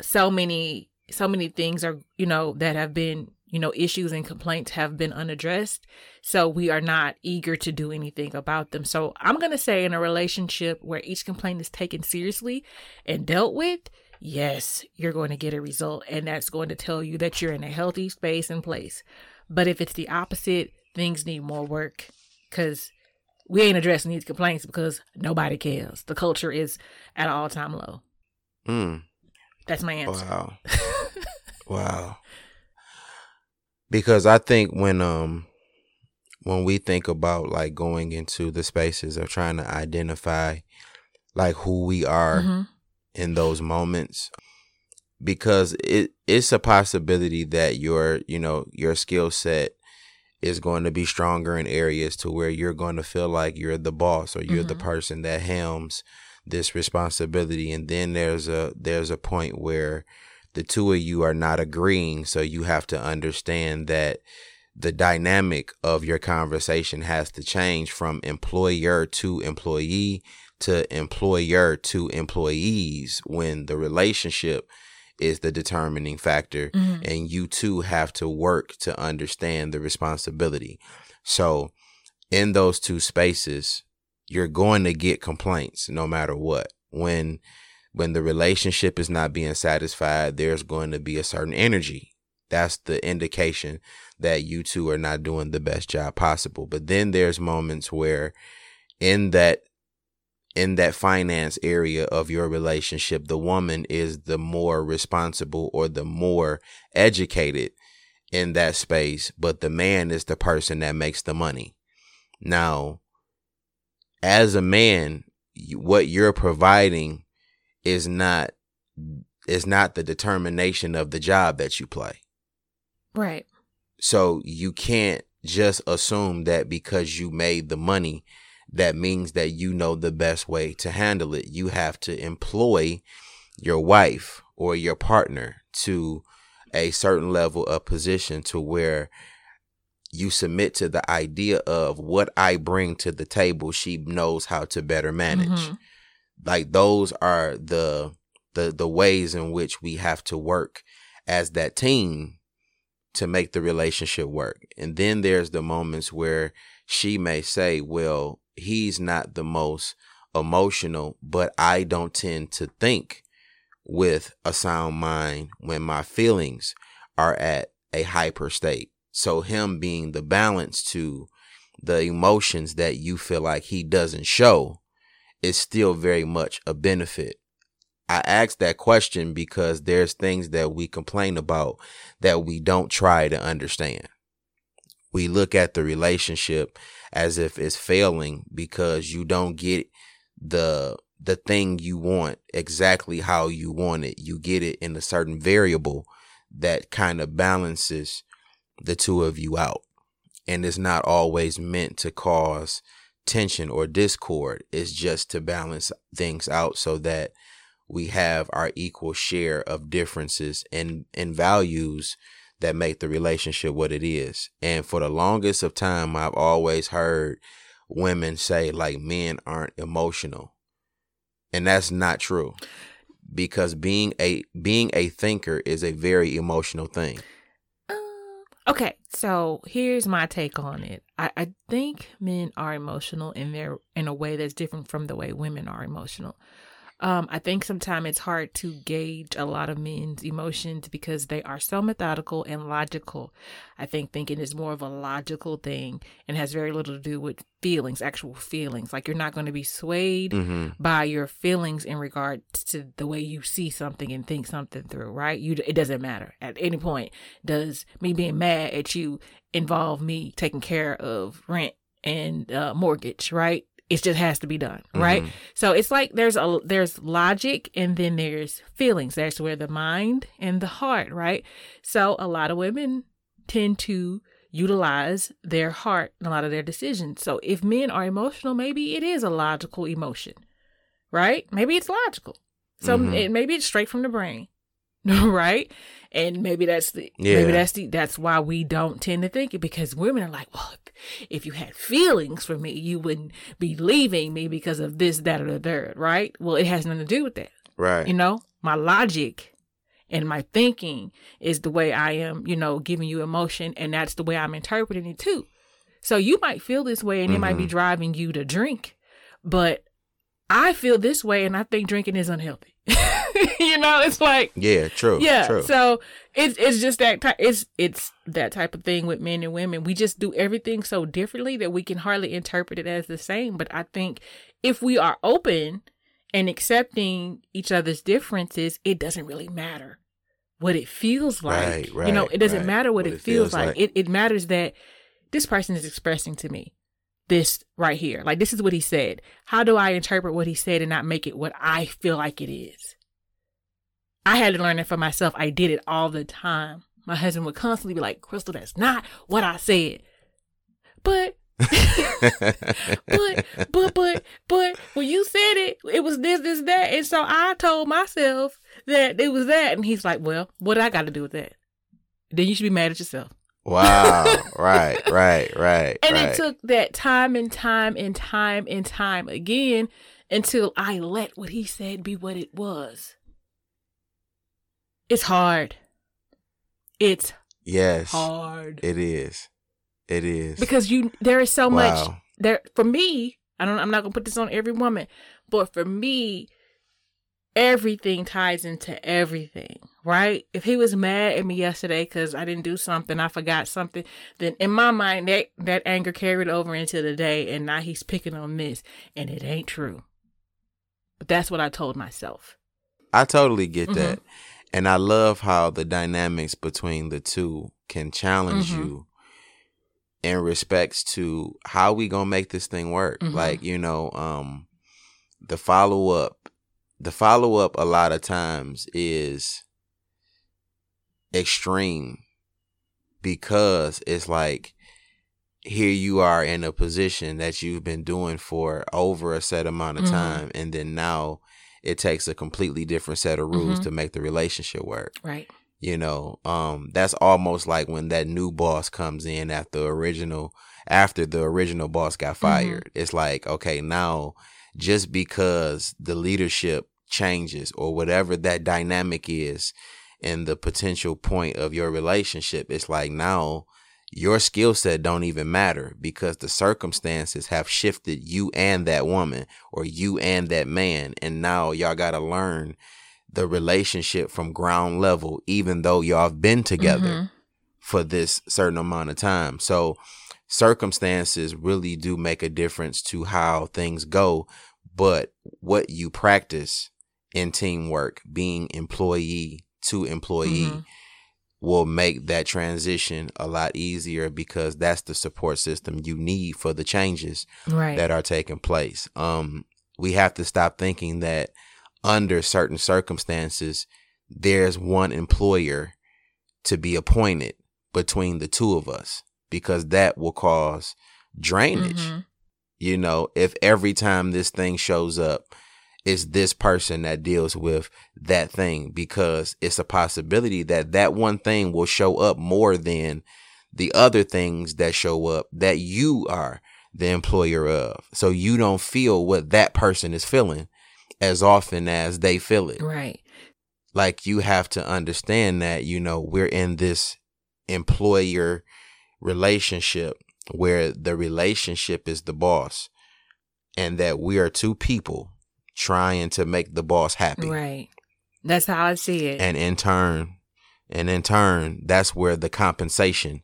so many, so many things are, you know, that have been, you know, issues and complaints have been unaddressed. So we are not eager to do anything about them. So I'm going to say in a relationship where each complaint is taken seriously and dealt with, yes, you're going to get a result. And that's going to tell you that you're in a healthy space and place. But if it's the opposite, things need more work because we ain't addressing these complaints because nobody cares. The culture is at an all time low. Mm, That's my answer. wow. Wow. Because I think when um when we think about like going into the spaces of trying to identify like who we are Mhm. In those moments because it it's a possibility that your you know your skill set is going to be stronger in areas to where you're going to feel like you're the boss or you're the Mhm. person that helms this responsibility. And then there's a there's a point where the two of you are not agreeing. So you have to understand that the dynamic of your conversation has to change from employer to employee to employer to employees when the relationship is the determining factor Mhm. and you two have to work to understand the responsibility. So, in those two spaces, you're going to get complaints no matter what. When when the relationship is not being satisfied, there's going to be a certain energy. That's the indication that you two are not doing the best job possible. But then there's moments where in that in that finance area of your relationship, the woman is the more responsible or the more educated in that space, but the man is the person that makes the money. Now, as a man, what you're providing is not is not the determination of the job that you play. Right. So you can't just assume that because you made the money, that means that you know the best way to handle it. You have to employ your wife or your partner to a certain level of position to where you submit to the idea of what I bring to the table, she knows how to better manage Mhm. like those are the the the ways in which we have to work as that team to make the relationship work and then there's the moments where she may say well he's not the most emotional but i don't tend to think with a sound mind when my feelings are at a hyper state so him being the balance to the emotions that you feel like he doesn't show is still very much a benefit. I ask that question because there's things that we complain about that we don't try to understand. We look at the relationship as if it's failing because you don't get the the thing you want exactly how you want it. You get it in a certain variable that kind of balances the two of you out. And it's not always meant to cause tension or discord It's just to balance things out so that we have our equal share of differences and, and values that make the relationship what it is. And for the longest of time, I've always heard women say like men aren't emotional. And that's not true. Because being a being a thinker is a very emotional thing. Um, okay, so here's my take on it. I, I think men are emotional in their in a way that's different from the way women are emotional. Um, I think sometimes it's hard to gauge a lot of men's emotions because they are so methodical and logical. I think thinking is more of a logical thing and has very little to do with feelings, actual feelings. Like you're not going to be swayed Mm-hmm. by your feelings in regard to the way you see something and think something through, right? You it doesn't matter at any point. Does me being mad at you involve me taking care of rent and uh, mortgage, right? It just has to be done, right? Mhm. So it's like there's a there's logic and then there's feelings. That's where the mind and the heart, right? So a lot of women tend to utilize their heart in a lot of their decisions. So if men are emotional, maybe it is a logical emotion, right? Maybe it's logical. So Mhm. it, maybe it's straight from the brain, right? And maybe that's the Yeah. maybe that's the that's why we don't tend to think it because women are like, well, if you had feelings for me, you wouldn't be leaving me because of this, that, or the third, right? Well, it has nothing to do with that. Right. You know, my logic and my thinking is the way I am, you know, giving you emotion, and that's the way I'm interpreting it too. So you might feel this way and it might be Mhm. driving you to drink, but I feel this way and I think drinking is unhealthy. you know, it's like yeah, true. yeah. True. So it's it's just that type. It's it's that type of thing with men and women. We just do everything so differently that we can hardly interpret it as the same. But I think if we are open and accepting each other's differences, it doesn't really matter what it feels like. Right, you know, it doesn't right. matter what, What it, it feels, feels like. like. It it matters that this person is expressing to me this right here. Like this is what he said. How do I interpret what he said and not make it what I feel like it is? I had to learn it for myself. I did it all the time. My husband would constantly be like, Christal, that's not what I said. But but but but but when you said it, it was this, this, that. And so I told myself that it was that. And he's like, Well, what do I got to do with that? Then you should be mad at yourself. wow. Right. Right. Right. And right. it took that time and time and time and time again until I let what he said be what it was. It's hard. It's yes. hard. It is. It is. Because you there is so much there for me, I don't I'm not gonna put this on every woman, but for me, everything ties into everything, right? If he was mad at me yesterday because I didn't do something, I forgot something, then in my mind that that anger carried over into the day and now he's picking on this and it ain't true. But that's what I told myself. I totally get Mhm. that. And I love how the dynamics between the two can challenge Mhm. you in respects to how we going to make this thing work. Mhm. Like, you know, um the follow up the follow up a lot of times is extreme because it's like here you are in a position that you've been doing for over a set amount of Mhm. time and then now it takes a completely different set of rules Mhm. to make the relationship work Right. you know um that's almost like when that new boss comes in after the original after the original boss got fired it's like okay now just because the leadership changes or whatever that dynamic is and the potential point of your relationship it's like now your skill set don't even matter because the circumstances have shifted you and that woman or you and that man and now y'all got to learn the relationship from ground level even though y'all have been together Mhm. for this certain amount of time so circumstances really do make a difference to how things go but what you practice in teamwork being employee to employee Mhm. Will make that transition a lot easier because that's the support system you need for the changes Right. that are taking place. Um, we have to stop thinking that under certain circumstances, there's one employer to be appointed between the two of us because that will cause drainage. Mhm. You know, if every time this thing shows up, is this person that deals with that thing because it's a possibility that that one thing will show up more than the other things that show up that you are the employer of. So you don't feel what that person is feeling as often as they feel it. Right. Like you have to understand that, you know, we're in this employer relationship where the relationship is the boss and that we are two people trying to make the boss happy. Right. That's how I see it. And in turn, and in turn, that's where the compensation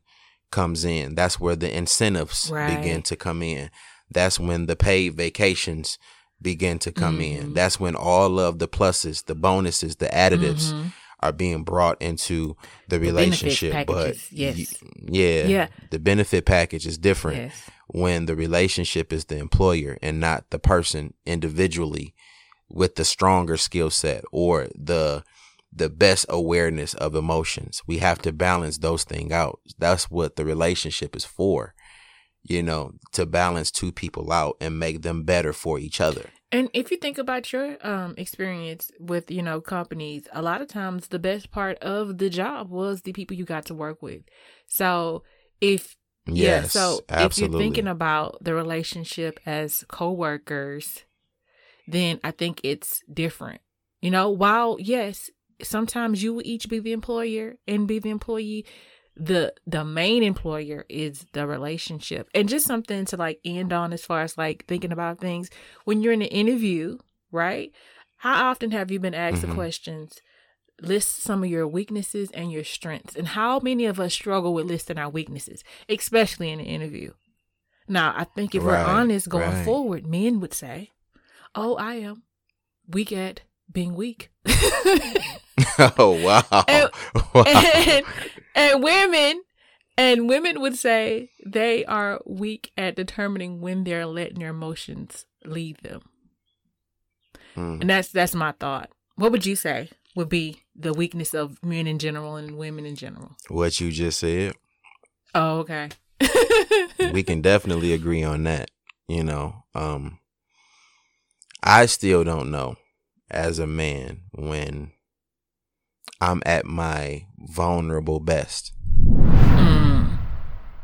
comes in. That's where the incentives Right. begin to come in. That's when the paid vacations begin to come in. Mhm. That's when all of the pluses, the bonuses, the additives Mhm. are being brought into the benefits relationship. But yes. y- yeah, Yeah. the benefit package is different Yes. when the relationship is the employer and not the person individually with the stronger skill set or the the best awareness of emotions. We have to balance those things out. That's what the relationship is for. You know, to balance two people out and make them better for each other. And if you think about your um experience with, you know, companies, a lot of times the best part of the job was the people you got to work with. So if yeah, Yes, so if you're thinking about the relationship as coworkers, then I think it's different. You know, while yes, sometimes you will each be the employer and be the employee, the the main employer is the relationship. And just something to like end on as far as like thinking about things. When you're in an interview, right? How often have you been asked Mhm. the questions? List some of your weaknesses and your strengths. And how many of us struggle with listing our weaknesses, especially in an interview? Now, I think if we're honest going right. forward, men would say, Oh, I am weak at being weak. oh wow. And- wow. and, and women and women would say they are weak at determining when they're letting their emotions lead them. Mm. And that's that's my thought. What would you say would be the weakness of men in general and women in general? What you just said. Oh, okay. we can definitely agree on that. You know, um, I still don't know as a man when I'm at my vulnerable best, Mm,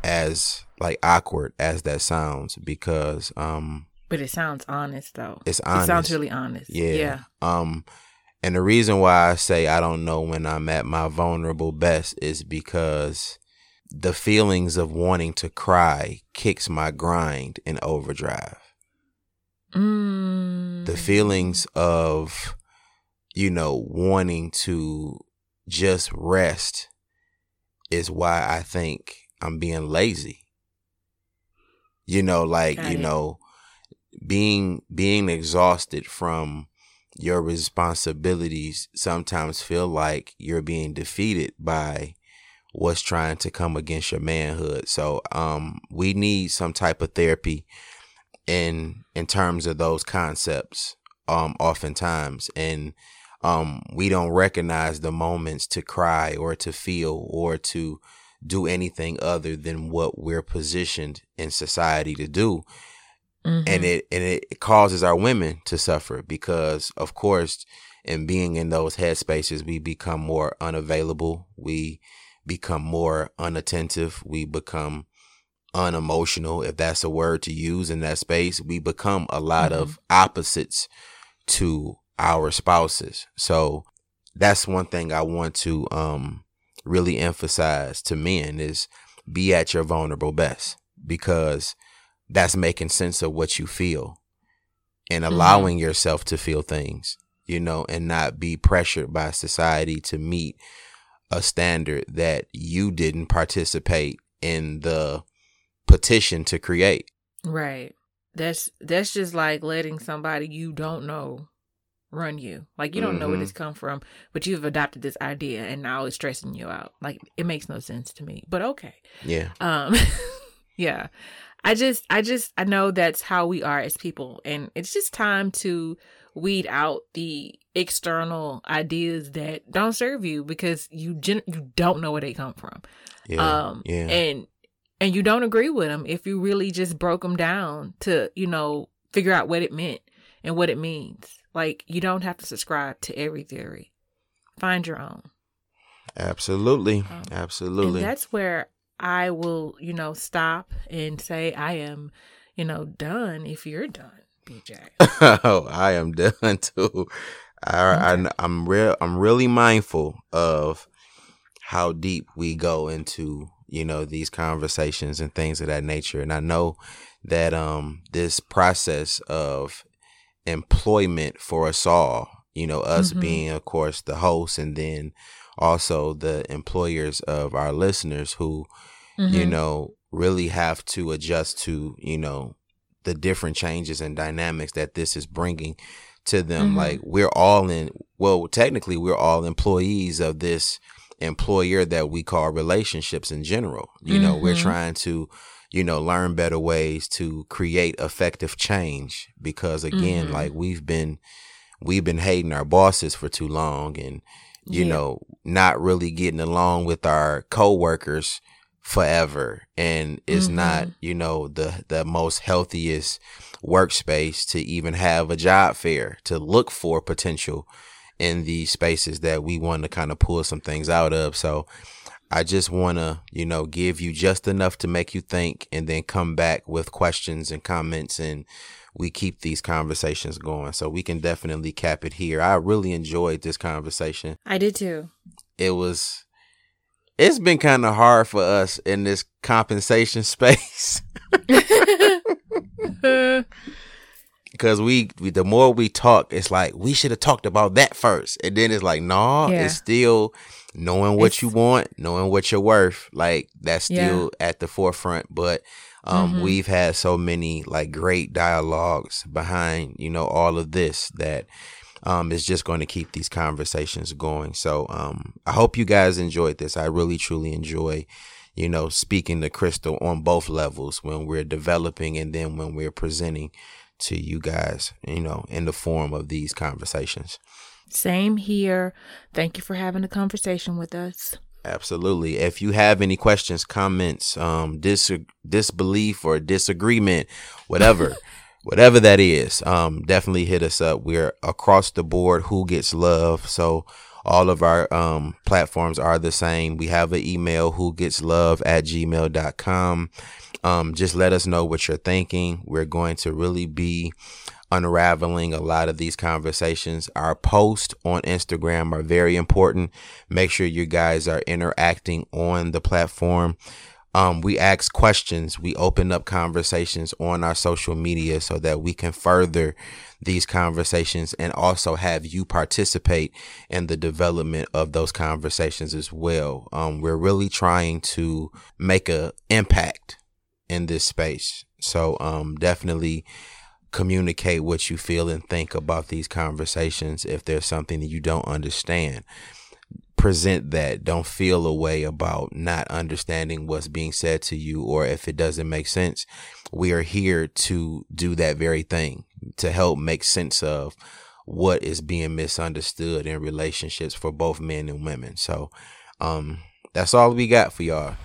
as like awkward as that sounds, because um, but it sounds honest though. it's honest. It sounds really honest. Yeah. Yeah. Um, and the reason why I say I don't know when I'm at my vulnerable best is because the feelings of wanting to cry kicks my grind in overdrive. Mm. the feelings of you know wanting to just rest is why i think i'm being lazy you know like Got you it. know being being exhausted from your responsibilities sometimes feel like you're being defeated by what's trying to come against your manhood so um we need some type of therapy in in terms of those concepts um oftentimes. And um we don't recognize the moments to cry or to feel or to do anything other than what we're positioned in society to do. Mhm. and it and it causes our women to suffer because of course in being in those headspaces we become more unavailable. We become more unattentive. We become unemotional if that's a word to use in that space we become a lot of opposites to our spouses. So that's one thing i want to um really emphasize to men is be at your vulnerable best because that's making sense of what you feel and allowing yourself to feel things, you know, and not be pressured by society to meet a standard that you didn't participate in the petition to create. Right. That's that's just like letting somebody you don't know run you. Like you don't know where Mhm. this come from, but you've adopted this idea and now it's stressing you out. Like it makes no sense to me. But okay. Yeah. Um yeah. I just I just I know that's how we are as people and it's just time to weed out the external ideas that don't serve you because you gen- you don't know where they come from Yeah. um yeah. and and you don't agree with them if you really just broke them down to you know figure out what it meant and what it means. Like you don't have to subscribe to every theory. Find your own. Absolutely. Um, Absolutely. And that's where I will, you know, stop and say I am, you know, done if you're done, BJ. oh, I am done too. I, Okay. I I'm real I'm really mindful of how deep we go into you know these conversations and things of that nature and I know that um this process of employment for us all you know us Mhm. being of course the hosts and then also the employers of our listeners who you Mhm. know, really have to adjust to, you know, the different changes and dynamics that this is bringing to them. Mhm. Like we're all in, well, technically we're all employees of this employer that we call relationships in general. You know, we're Mhm. trying to, you know, learn better ways to create effective change because again, Mhm. like we've been, we've been hating our bosses for too long and, you Yeah. know, not really getting along with our coworkers forever and it's not Mhm. you know the the most healthiest workspace to even have a job fair to look for potential in these spaces that we want to kind of pull some things out of. So i just want to you know give you just enough to make you think and then come back with questions and comments and we keep these conversations going. So we can definitely cap it here. I really enjoyed this conversation. I did too. it was it's been kind of hard for us in this compensation space because we, we the more we talk it's like we should have talked about that first and then it's like nah, Yeah. it's still knowing what It's- you want knowing what you're worth like that's Yeah. still at the forefront but um Mhm. we've had so many like great dialogues behind you know all of this that um, is just going to keep these conversations going. So um, I hope you guys enjoyed this. I really truly enjoy, you know, speaking to Christal on both levels when we're developing and then when we're presenting to you guys, you know, in the form of these conversations. Same here. Thank you for having a conversation with us. Absolutely. If you have any questions, comments, um, dis- disbelief or disagreement, whatever, whatever that is, um, definitely hit us up. We're across the board. Who gets love? So all of our um, platforms are the same. We have an email, who gets love at gmail.com. Um, just let us know what you're thinking. We're going to really be unraveling a lot of these conversations. Our posts on Instagram are very important. Make sure you guys are interacting on the platform. Um, we ask questions. We open up conversations on our social media so that we can further these conversations and also have you participate in the development of those conversations as well. Um, we're really trying to make an impact in this space. So, um, definitely communicate what you feel and think about these conversations. If there's something that you don't understand, present that. Don't feel a way about not understanding what's being said to you or if it doesn't make sense. We are here to do that very thing to help make sense of what is being misunderstood in relationships for both men and women. So, um, that's all we got for y'all.